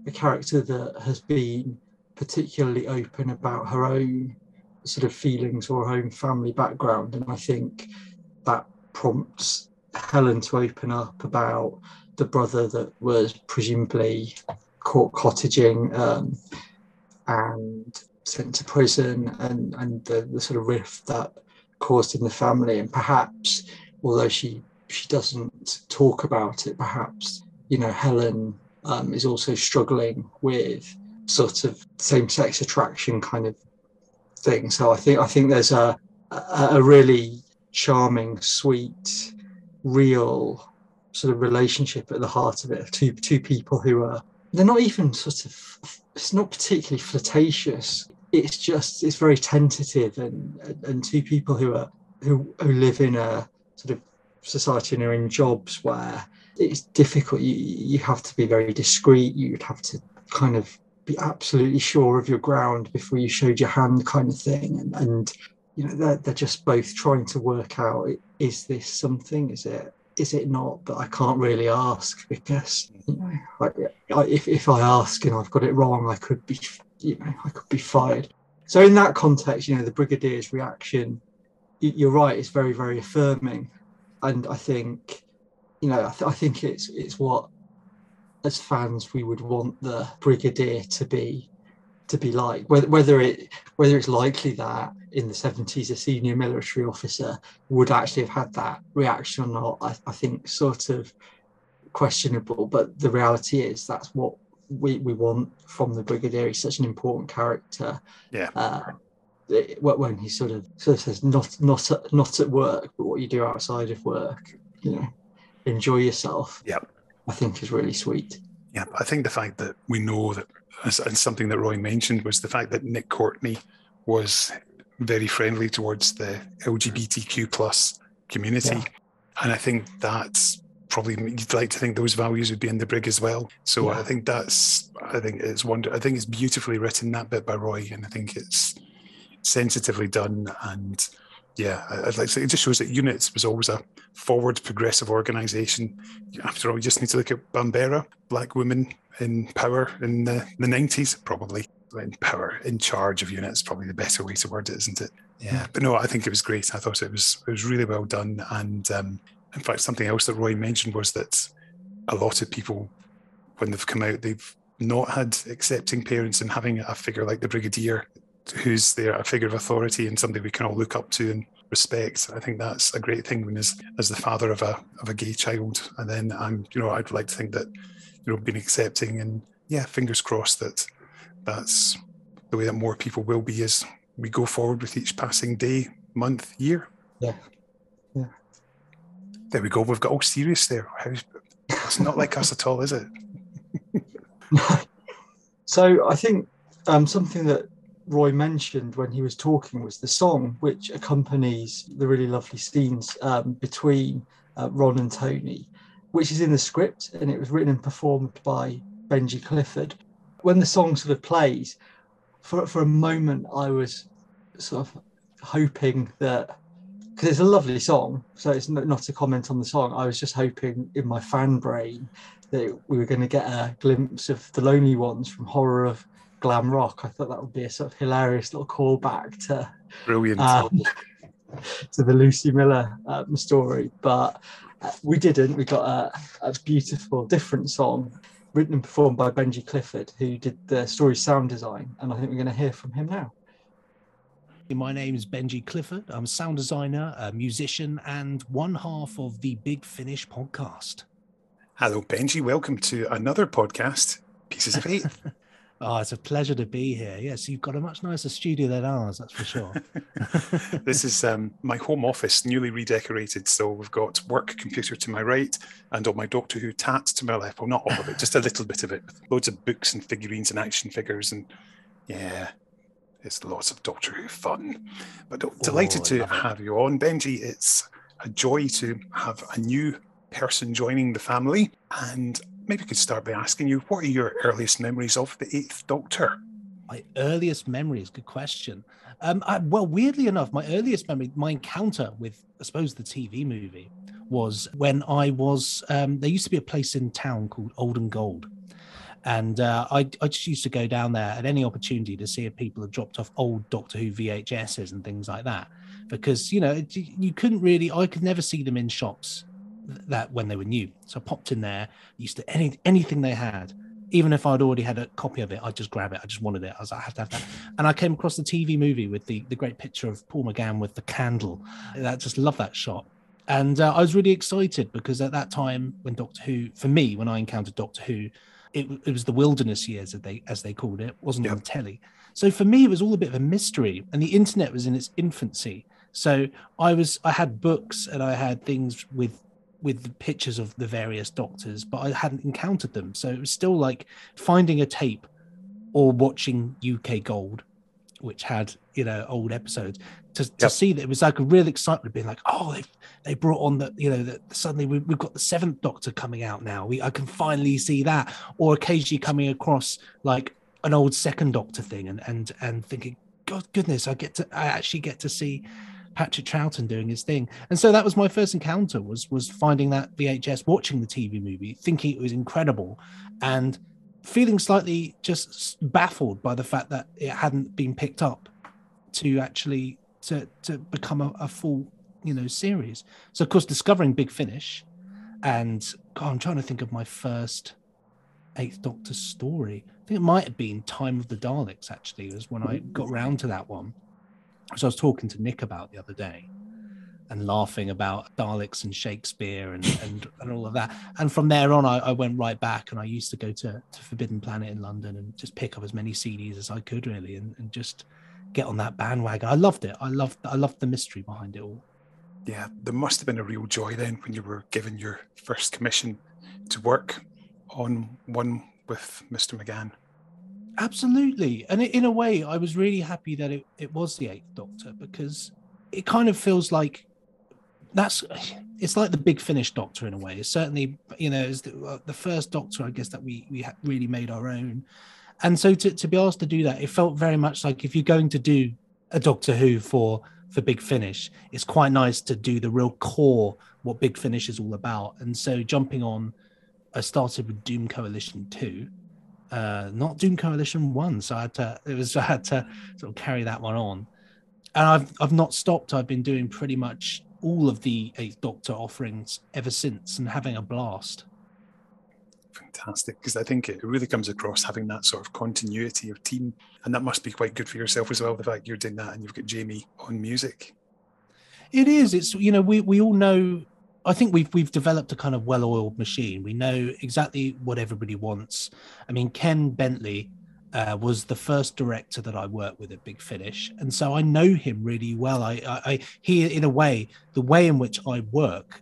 S3: a character that has been particularly open about her own sort of feelings or her own family background. And I think that prompts Helen to open up about the brother that was presumably caught cottaging um, and sent to prison and, and the, the sort of rift that caused in the family. And perhaps, although she she doesn't talk about it, perhaps, you know, Helen um, is also struggling with sort of same-sex attraction kind of thing. So I think I think there's a a really charming, sweet, real sort of relationship at the heart of it of two two people who are they're not even sort of it's not particularly flirtatious. It's just it's very tentative and and two people who are who who live in a sort of society and are in jobs where it's difficult. You you have to be very discreet. You'd have to kind of be absolutely sure of your ground before you showed your hand kind of thing and, and you know they're, they're just both trying to work out is this something is it is it not but i can't really ask because you know like, if, if i ask and i've got it wrong i could be you know i could be fired so in that context you know the brigadier's reaction you're right it's very very affirming and i think you know I, th- I think it's it's what as fans we would want the brigadier to be to be like whether, whether it whether it's likely that in the 70s a senior military officer would actually have had that reaction or not I, I think sort of questionable, but the reality is that's what we, we want from the Brigadier. He's such an important character.
S2: Yeah.
S3: Uh, it- when he sort of sort of says not not at, not at work, but what you do outside of work, you know, enjoy yourself.
S2: Yeah.
S3: I think is really sweet.
S2: Yeah, I think the fact that we know that, and something that Roy mentioned was the fact that Nick Courtney was very friendly towards the LGBTQ plus community,
S3: Yeah.
S2: and I think that's probably you'd like to think those values would be in the brig as well. So
S3: Yeah.
S2: I think that's I think it's wonder I think it's beautifully written that bit by Roy, and I think it's sensitively done and. Yeah, I'd like to say it just shows that Units was always a forward progressive organisation. After all, you just need to look at Bambera, black women in power in the, the 90s, probably. In power, in charge of Units, probably the better way to word it, isn't it? Yeah, but no, I think it was great. I thought it was it was really well done. And um, in fact, something else that Roy mentioned was that a lot of people, when they've come out, they've not had accepting parents and having a figure like the Brigadier who's there a figure of authority and somebody we can all look up to and respect. I think that's a great thing when as as the father of a of a gay child. And then I'm you know I'd like to think that you know being accepting and yeah fingers crossed that that's the way that more people will be as we go forward with each passing day, month, year.
S3: Yeah. Yeah.
S2: There we go. We've got all serious there. It's not like us at all, is it?
S3: So I think um, something that Roy mentioned when he was talking was the song which accompanies the really lovely scenes um, between uh, Ron and Tony, which is in the script and it was written and performed by Benji Clifford. When the song sort of plays, for for a moment I was sort of hoping that because it's a lovely song, so it's not, not a comment on the song. I was just hoping in my fan brain that we were going to get a glimpse of the Lonely Ones from Horror of Glam Rock. I thought that would be a sort of hilarious little callback to
S2: Brilliant.
S3: um, to the Lucy Miller um, story, but uh, we didn't. We got a, a beautiful, different song written and performed by Benji Clifford, who did the story sound design, and I think we're going to hear from him now.
S15: My name is Benji Clifford. I'm a sound designer, a musician, and one half of the Big Finish podcast.
S2: Hello, Benji. Welcome to another podcast, Pieces of Eight.
S15: Oh, it's a pleasure to be here. Yes, you've got a much nicer studio than ours, that's for sure.
S2: this is um, my home office, newly redecorated. So we've got work computer to my right and all my Doctor Who tat to my left. Well, not all of it, just a little bit of it. With loads of books and figurines and action figures. And yeah, it's lots of Doctor Who fun. But delighted
S15: Oh, I
S2: to have you on, Benji. It's a joy to have a new person joining the family. And maybe we could start by asking you, what are your earliest memories of the Eighth Doctor?
S15: My earliest memories, good question. Um, I, well, weirdly enough, my earliest memory, my encounter with, I suppose, the TV movie was when I was. Um, there used to be a place in town called Old and Gold, and uh, I, I just used to go down there at any opportunity to see if people had dropped off old Doctor Who VHSs and things like that, because you know you couldn't really, I could never see them in shops that when they were new. So I popped in there, used to any anything they had, even if I'd already had a copy of it, I'd just grab it. I just wanted it. I was like, I have to have that. And I came across the TV movie with the the great picture of Paul McGann with the candle. I just love that shot. And uh, I was really excited because at that time, when Doctor Who, for me, when I encountered Doctor Who, it, it was the wilderness years, as they as they called it. It wasn't on telly. So for me, it was all a bit of a mystery, and the internet was in its infancy. So I was I had books and I had things with with the pictures of the various doctors, but I hadn't encountered them. So it was still like finding a tape or watching UK Gold, which had you know old episodes, to, to see that it was like a real excitement, being like, oh, they they brought on the you know that suddenly we, we've got the seventh Doctor coming out now. We I can finally see that, or occasionally coming across like an old second Doctor thing, and and and thinking, God goodness, I get to I actually get to see Patrick Troughton doing his thing. And so that was my first encounter was was finding that VHS, watching the TV movie, thinking it was incredible, and feeling slightly just baffled by the fact that it hadn't been picked up to actually to to become a, a full you know series. So of course discovering Big Finish, and God, I'm trying to think of my first Eighth Doctor story. I think it might have been Time of the Daleks. Actually, was when I got round to that one. So I was talking to Nick about the other day, and laughing about Daleks and Shakespeare and, and, and all of that. And from there on, I, I, went right back and I used to go to, to Forbidden Planet in London and just pick up as many CDs as I could really and, and just get on that bandwagon. I loved it. I loved I loved the mystery behind it all.
S2: Yeah, there must have been a real joy then when you were given your first commission to work on one with Mr. McGann.
S15: Absolutely. And in a way, I was really happy that it, it was the Eighth Doctor because it kind of feels like that's it's like the big finish doctor in a way. It's certainly you know it's the, uh, the first doctor i guess that we we really made our own. And so to, to be asked to do that it felt very much like if you're going to do a doctor who for for big finish it's quite nice to do the real core what big finish is all about. And so jumping on i started with doom coalition 2 uh not doom coalition 1 so i had to it was i had to sort of carry that one on and i've i've not stopped i've been doing pretty much all of the Eighth Doctor offerings ever since and having a blast.
S2: Fantastic, because I think it really comes across having that sort of continuity of team, and that must be quite good for yourself as well. The fact you're doing that and you've got Jamie on music.
S15: It is. It's you know we we all know. I think we've we've developed a kind of well-oiled machine. We know exactly what everybody wants. I mean, Ken Bentley uh, was the first director that I worked with at Big Finish, and so I know him really well. I, I, I he, in a way, the way in which I work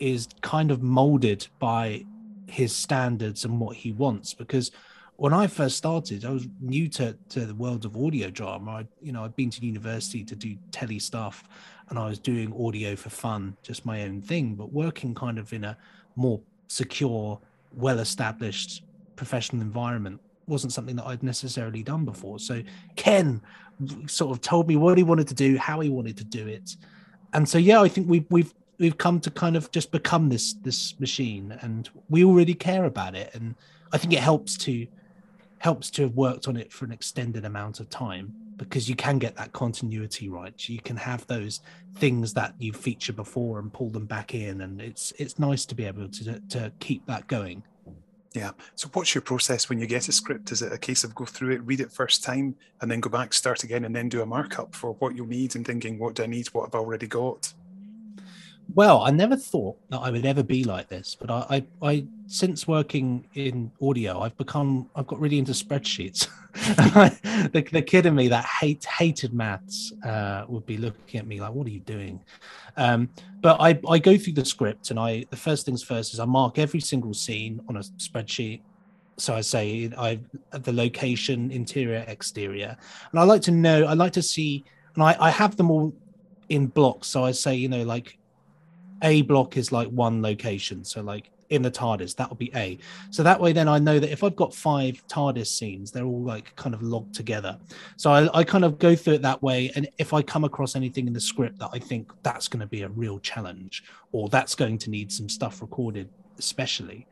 S15: is kind of molded by his standards and what he wants. Because when I first started, I was new to to the world of audio drama. I, you know, I'd been to university to do telly stuff, and I was doing audio for fun, just my own thing. But working kind of in a more secure, well-established professional environment wasn't something that I'd necessarily done before. So Ken sort of told me what he wanted to do, how he wanted to do it, and so yeah, I think we've we've we've come to kind of just become this this machine, and we already care about it, and I think it helps to helps to have worked on it for an extended amount of time because you can get that continuity right you can have those things that you feature before and pull them back in and it's it's nice to be able to to keep that going
S2: yeah. So what's your process when you get a script? Is it a case of go through it, read it first time, and then go back, start again, and then do a markup for what you'll need and thinking, what do I need? What i've already got?
S15: Well, I never thought that I would ever be like this, but I, I, I since working in audio, I've become, I've got really into spreadsheets. the, the kid in me that hate hated maths uh, would be looking at me like, "What are you doing?" Um, but I, I go through the script, and I, the first things first is I mark every single scene on a spreadsheet. So I say I the location, interior, exterior, and I like to know. I like to see, and I, I have them all in blocks. So I say, you know, like a block is like one location. So like in the TARDIS, that will be A. So that way, then I know that if I've got five TARDIS scenes, they're all like kind of logged together. So I, I, kind of go through it that way. And if I come across anything in the script that I think that's going to be a real challenge or that's going to need some stuff recorded, especially,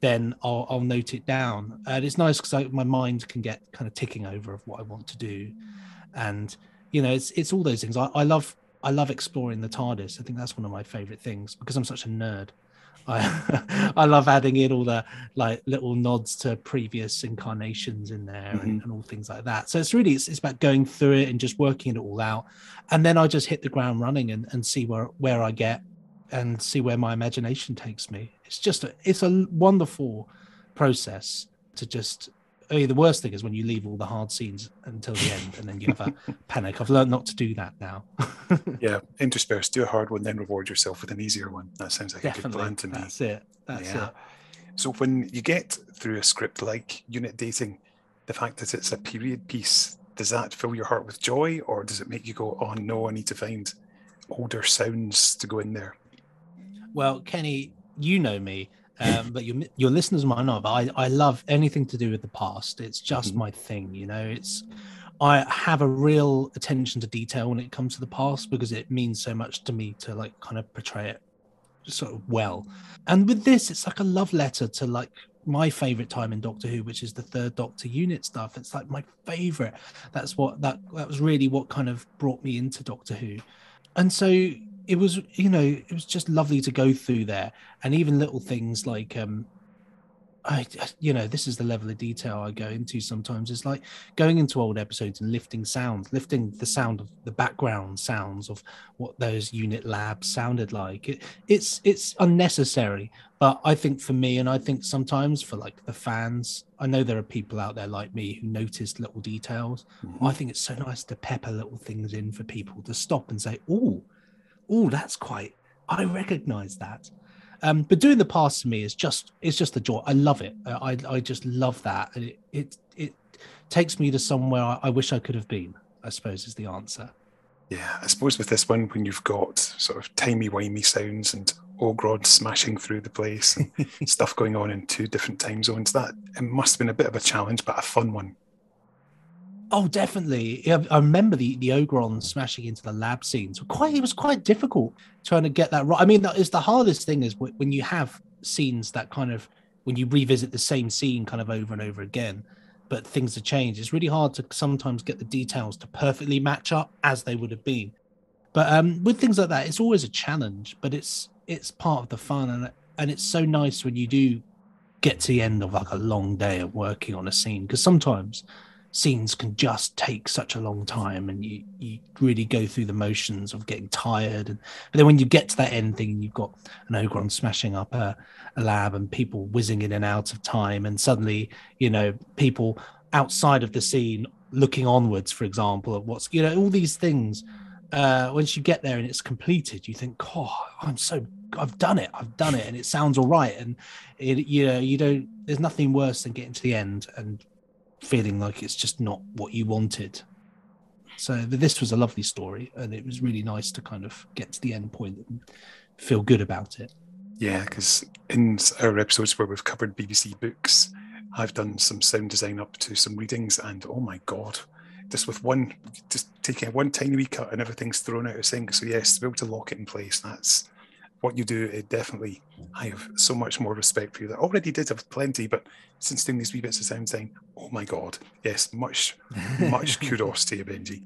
S15: then I'll, I'll note it down. And it's nice because my mind can get kind of ticking over of what I want to do. And, you know, it's, it's all those things. I, I love I love exploring the TARDIS. I think that's one of my favorite things because I'm such a nerd. I I love adding in all the like little nods to previous incarnations in there mm-hmm. and, and, all things like that. So it's really it's, it's about going through it and just working it all out, and then I just hit the ground running and, and see where where I get and see where my imagination takes me. It's just a, it's a wonderful process to just I mean, the worst thing is when you leave all the hard scenes until the end and then you have a panic. I've learned not to do that now.
S2: yeah, intersperse, do a hard one, then reward yourself with an easier one. That sounds like Definitely. a good plan to me.
S15: That's it. That's yeah. it.
S2: So when you get through a script like Unit Dating, the fact that it's a period piece, does that fill your heart with joy or does it make you go, oh no, I need to find older sounds to go in there?
S15: Well, Kenny, you know me um, but your your listeners might not. But I I love anything to do with the past. It's just mm-hmm. my thing. You know, it's I have a real attention to detail when it comes to the past because it means so much to me to like kind of portray it sort of well. And with this, it's like a love letter to like my favorite time in Doctor Who, which is the third Doctor unit stuff. It's like my favorite. That's what that that was really what kind of brought me into Doctor Who. And so it was you know it was just lovely to go through there and even little things like um I, you know, this is the level of detail I go into sometimes. It's like going into old episodes and lifting sounds, lifting the sound of the background sounds of what those unit labs sounded like. It, it's it's unnecessary, but I think for me, and I think sometimes for like the fans, I know there are people out there like me who notice little details. Mm-hmm. I think it's so nice to pepper little things in for people to stop and say, "Oh, oh, that's quite. I recognise that." Um, but doing the pass to me is just it's just a joy. I love it. I I just love that, and it it it takes me to somewhere I, I wish I could have been. I suppose is the answer.
S2: Yeah, I suppose with this one, when you've got sort of timey wimey sounds and Ogron smashing through the place and stuff going on in two different time zones, that it must have been a bit of a challenge, but a fun one.
S15: Oh, definitely. I remember the the Ogron smashing into the lab scenes. Quite, it was quite difficult trying to get that right. I mean, that is the hardest thing is when you have scenes that kind of when you revisit the same scene kind of over and over again, but things have changed. It's really hard to sometimes get the details to perfectly match up as they would have been. But um, with things like that, it's always a challenge, but it's it's part of the fun, and and it's so nice when you do get to the end of like a long day of working on a scene because sometimes scenes can just take such a long time and you you really go through the motions of getting tired and but then when you get to that end thing you've got an ogron smashing up a, a lab and people whizzing in and out of time and suddenly you know people outside of the scene looking onwards for example at what's you know all these things uh once you get there and it's completed you think oh i'm so I've done it. I've done it, and it sounds all right. And it, you know, you don't. There's nothing worse than getting to the end and feeling like it's just not what you wanted. So this was a lovely story, and it was really nice to kind of get to the end point and feel good about it.
S2: Yeah, because in our episodes where we've covered BBC books, I've done some sound design up to some readings, and oh my god, just with one, just taking one tiny wee cut and everything's thrown out of sync. So yes, to be able to lock it in place, that's what you do, it definitely, I have so much more respect for you. That already did have plenty, but since doing these wee bits of sound saying, oh my God, yes, much, much kudos to you, Benji.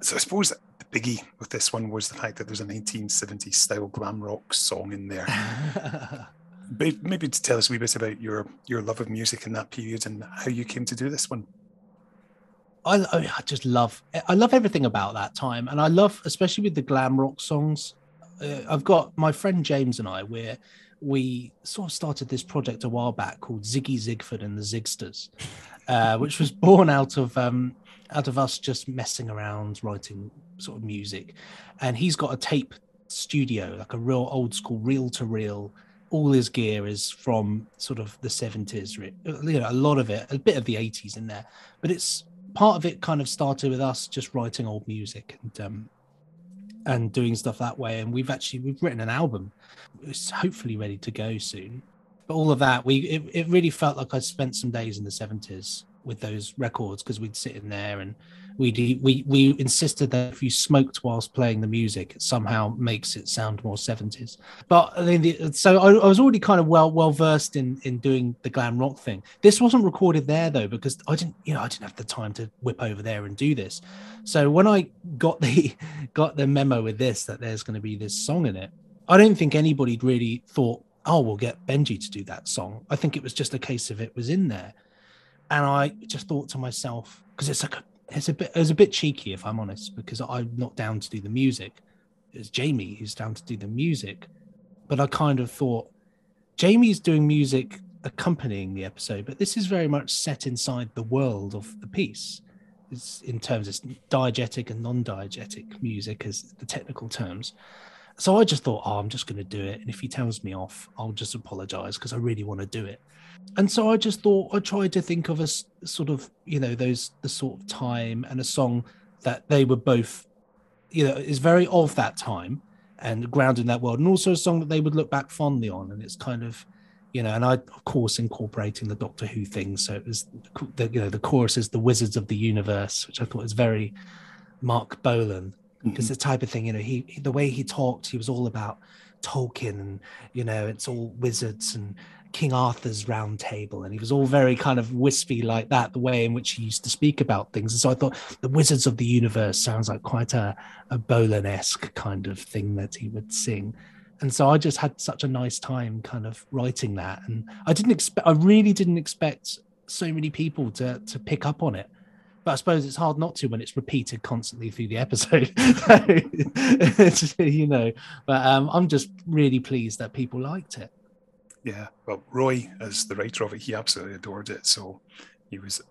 S2: So I suppose the biggie with this one was the fact that there's a 1970s style glam rock song in there. Maybe to tell us a wee bit about your your love of music in that period and how you came to do this one.
S15: I, I just love I love everything about that time, and I love especially with the glam rock songs uh, I've got my friend James and I. Where we sort of started this project a while back called Ziggy Zigford and the Zigsters, uh, which was born out of um, out of us just messing around writing sort of music. And he's got a tape studio, like a real old school reel to reel. All his gear is from sort of the 70s, you know, a lot of it, a bit of the 80s in there. But it's part of it kind of started with us just writing old music and um, and doing stuff that way. And we've actually we've written an album. It's hopefully ready to go soon. But all of that, we it, it really felt like I spent some days in the seventies with those records because we'd sit in there and we we we insisted that if you smoked whilst playing the music, it somehow makes it sound more seventies. But I mean, the, so I, I, was already kind of well well versed in in doing the glam rock thing. This wasn't recorded there though because I didn't you know I didn't have the time to whip over there and do this. So when I got the got the memo with this that there's going to be this song in it, I don't think anybody really thought, oh, we'll get Benji to do that song. I think it was just a case of it was in there, and I just thought to myself because it's like a it's a bit it's a bit cheeky if I'm honest because I'm not down to do the music. It's Jamie who's down to do the music, but I kind of thought Jamie's doing music accompanying the episode, but this is very much set inside the world of the piece. It's in terms of diegetic and non-diegetic music as the technical terms. So I just thought, oh, I'm just going to do it, and if he tells me off, I'll just apologize because I really want to do it. And so I just thought I tried to think of a sort of you know those the sort of time and a song that they were both you know is very of that time and grounded in that world, and also a song that they would look back fondly on, and it's kind of you know, and I of course incorporating the Doctor Who thing, so it was the you know the chorus is the Wizards of the Universe, which I thought was very Marc Bolan because mm-hmm. the type of thing you know he the way he talked he was all about Tolkien and you know it's all wizards and King Arthur's round table, and he was all very kind of wispy like that, the way in which he used to speak about things. And so I thought the Wizards of the Universe sounds like quite a, a Bolan esque kind of thing that he would sing. and so I just had such a nice time kind of writing that, and I didn't expect, I really didn't expect so many people to to pick up on it. But I suppose it's hard not to when it's repeated constantly through the episode. you know, but um, I'm just really pleased that people liked it.
S2: Yeah, well, Roy, as the writer of it, he absolutely adored it. So he was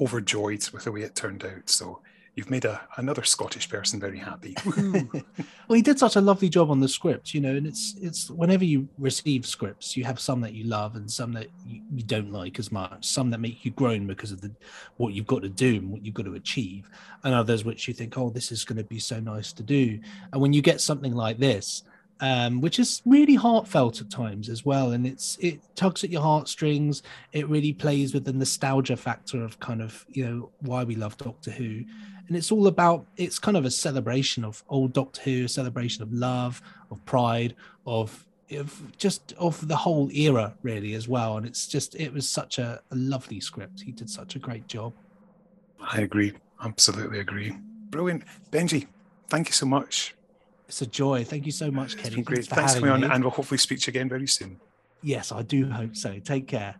S2: overjoyed with the way it turned out. So you've made a, another Scottish person very happy.
S15: well, he did such a lovely job on the script, you know, and it's it's whenever you receive scripts, you have some that you love and some that you, you don't like as much, some that make you groan because of the what you've got to do and what you've got to achieve, and others which you think, oh, this is going to be so nice to do. And when you get something like this, um, which is really heartfelt at times as well. And it's it tugs at your heartstrings. It really plays with the nostalgia factor of kind of you know why we love Doctor Who, and it's all about it's kind of a celebration of old Doctor Who, a celebration of love, of pride, of of just of the whole era really as well. And it's just it was such a, a lovely script. He did such a great job.
S2: I agree, absolutely agree. Brilliant, Benji. Thank you so much
S15: it's a joy. Thank you so much, Kenny.
S2: great. Thanks, Thanks for coming on, and we'll hopefully speak to you again very soon.
S15: Yes, I do hope so. Take care.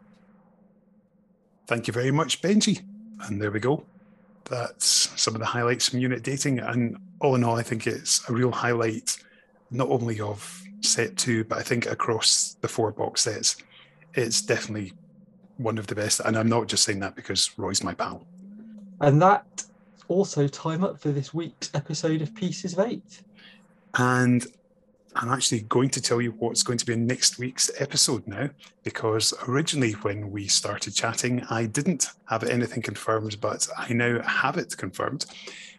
S2: Thank you very much, Benji. And there we go. That's some of the highlights from UNIT Dating. And all in all, I think it's a real highlight, not only of set two, but I think across the four box sets. It's definitely one of the best. And I'm not just saying that because Roy's my pal.
S3: And that also time up for this week's episode of Pieces of Eight.
S2: And I'm actually going to tell you what's going to be in next week's episode now, because originally when we started chatting, I didn't have anything confirmed, but I now have it confirmed.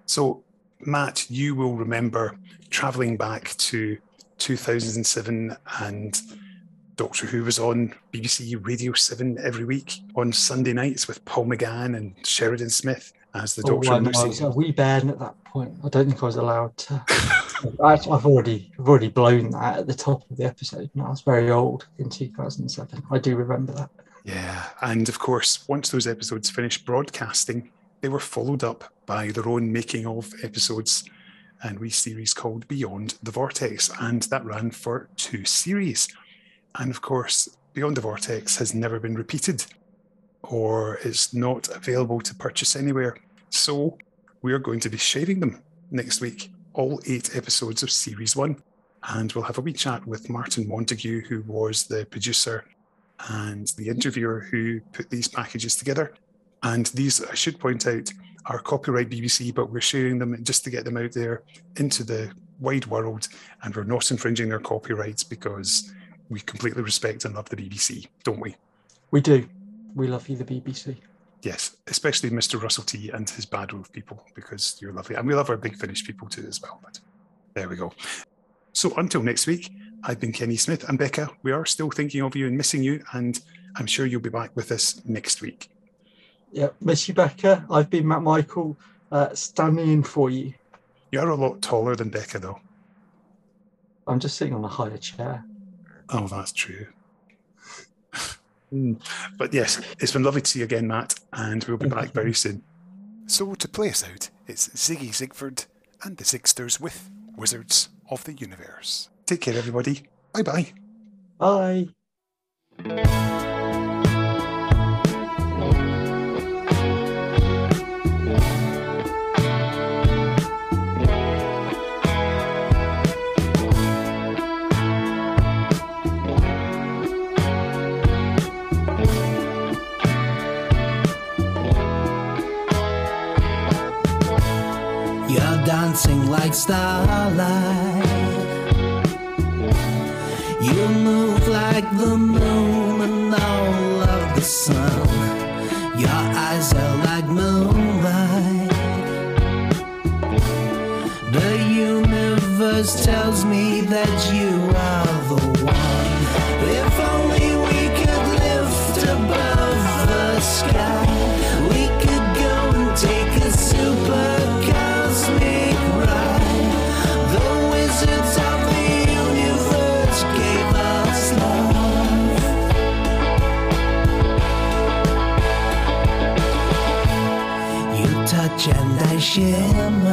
S2: So, Matt, you will remember traveling back to 2007 and Doctor Who was on BBC Radio 7 every week on Sunday nights with Paul McGann and Sheridan Smith as the
S3: oh,
S2: Doctor.
S3: I, I was a wee bairn at that point. I don't think I was allowed to. I've already I've already blown that at the top of the episode. And I was very old in 2007. I do remember that.
S2: Yeah, and of course, once those episodes finished broadcasting, they were followed up by their own making of episodes and we series called Beyond the Vortex, and that ran for two series. And of course, Beyond the Vortex has never been repeated or is not available to purchase anywhere. So we are going to be sharing them next week all eight episodes of Series 1. And we'll have a wee chat with Martin Montague, who was the producer and the interviewer who put these packages together. And these, I should point out, are copyright BBC, but we're sharing them just to get them out there into the wide world. And we're not infringing their copyrights because we completely respect and love the BBC, don't we?
S3: We do. We love you, the BBC.
S2: Yes, especially Mr. Russell T and his bad wolf people, because you're lovely. And we love our Big Finish people too as well. But there we go. So until next week, I've been Kenny Smith and Becca. We are still thinking of you and missing you, and I'm sure you'll be back with us next week.
S3: Yeah, miss you, Becca. I've been Matt Michael, uh, standing in for you.
S2: You're a lot taller than Becca, though.
S3: I'm just sitting on a higher chair.
S2: Oh, that's true. Mm. But yes, it's been lovely to see you again, Matt, and we'll be back very soon. So, to play us out, it's Ziggy Zigford and the Zigsters with Wizards of the Universe. Take care, everybody. Bye-bye.
S3: Bye.
S16: Like starlight. You move like the moon and all of the sun. Your eyes are like moonlight. The universe tells me that you are 简单些嘛。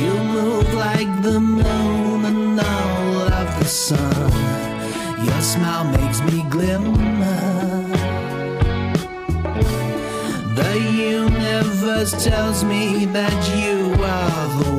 S16: You move like the moon and all of the sun. Your
S15: smile makes me glimmer. The universe tells me that you are the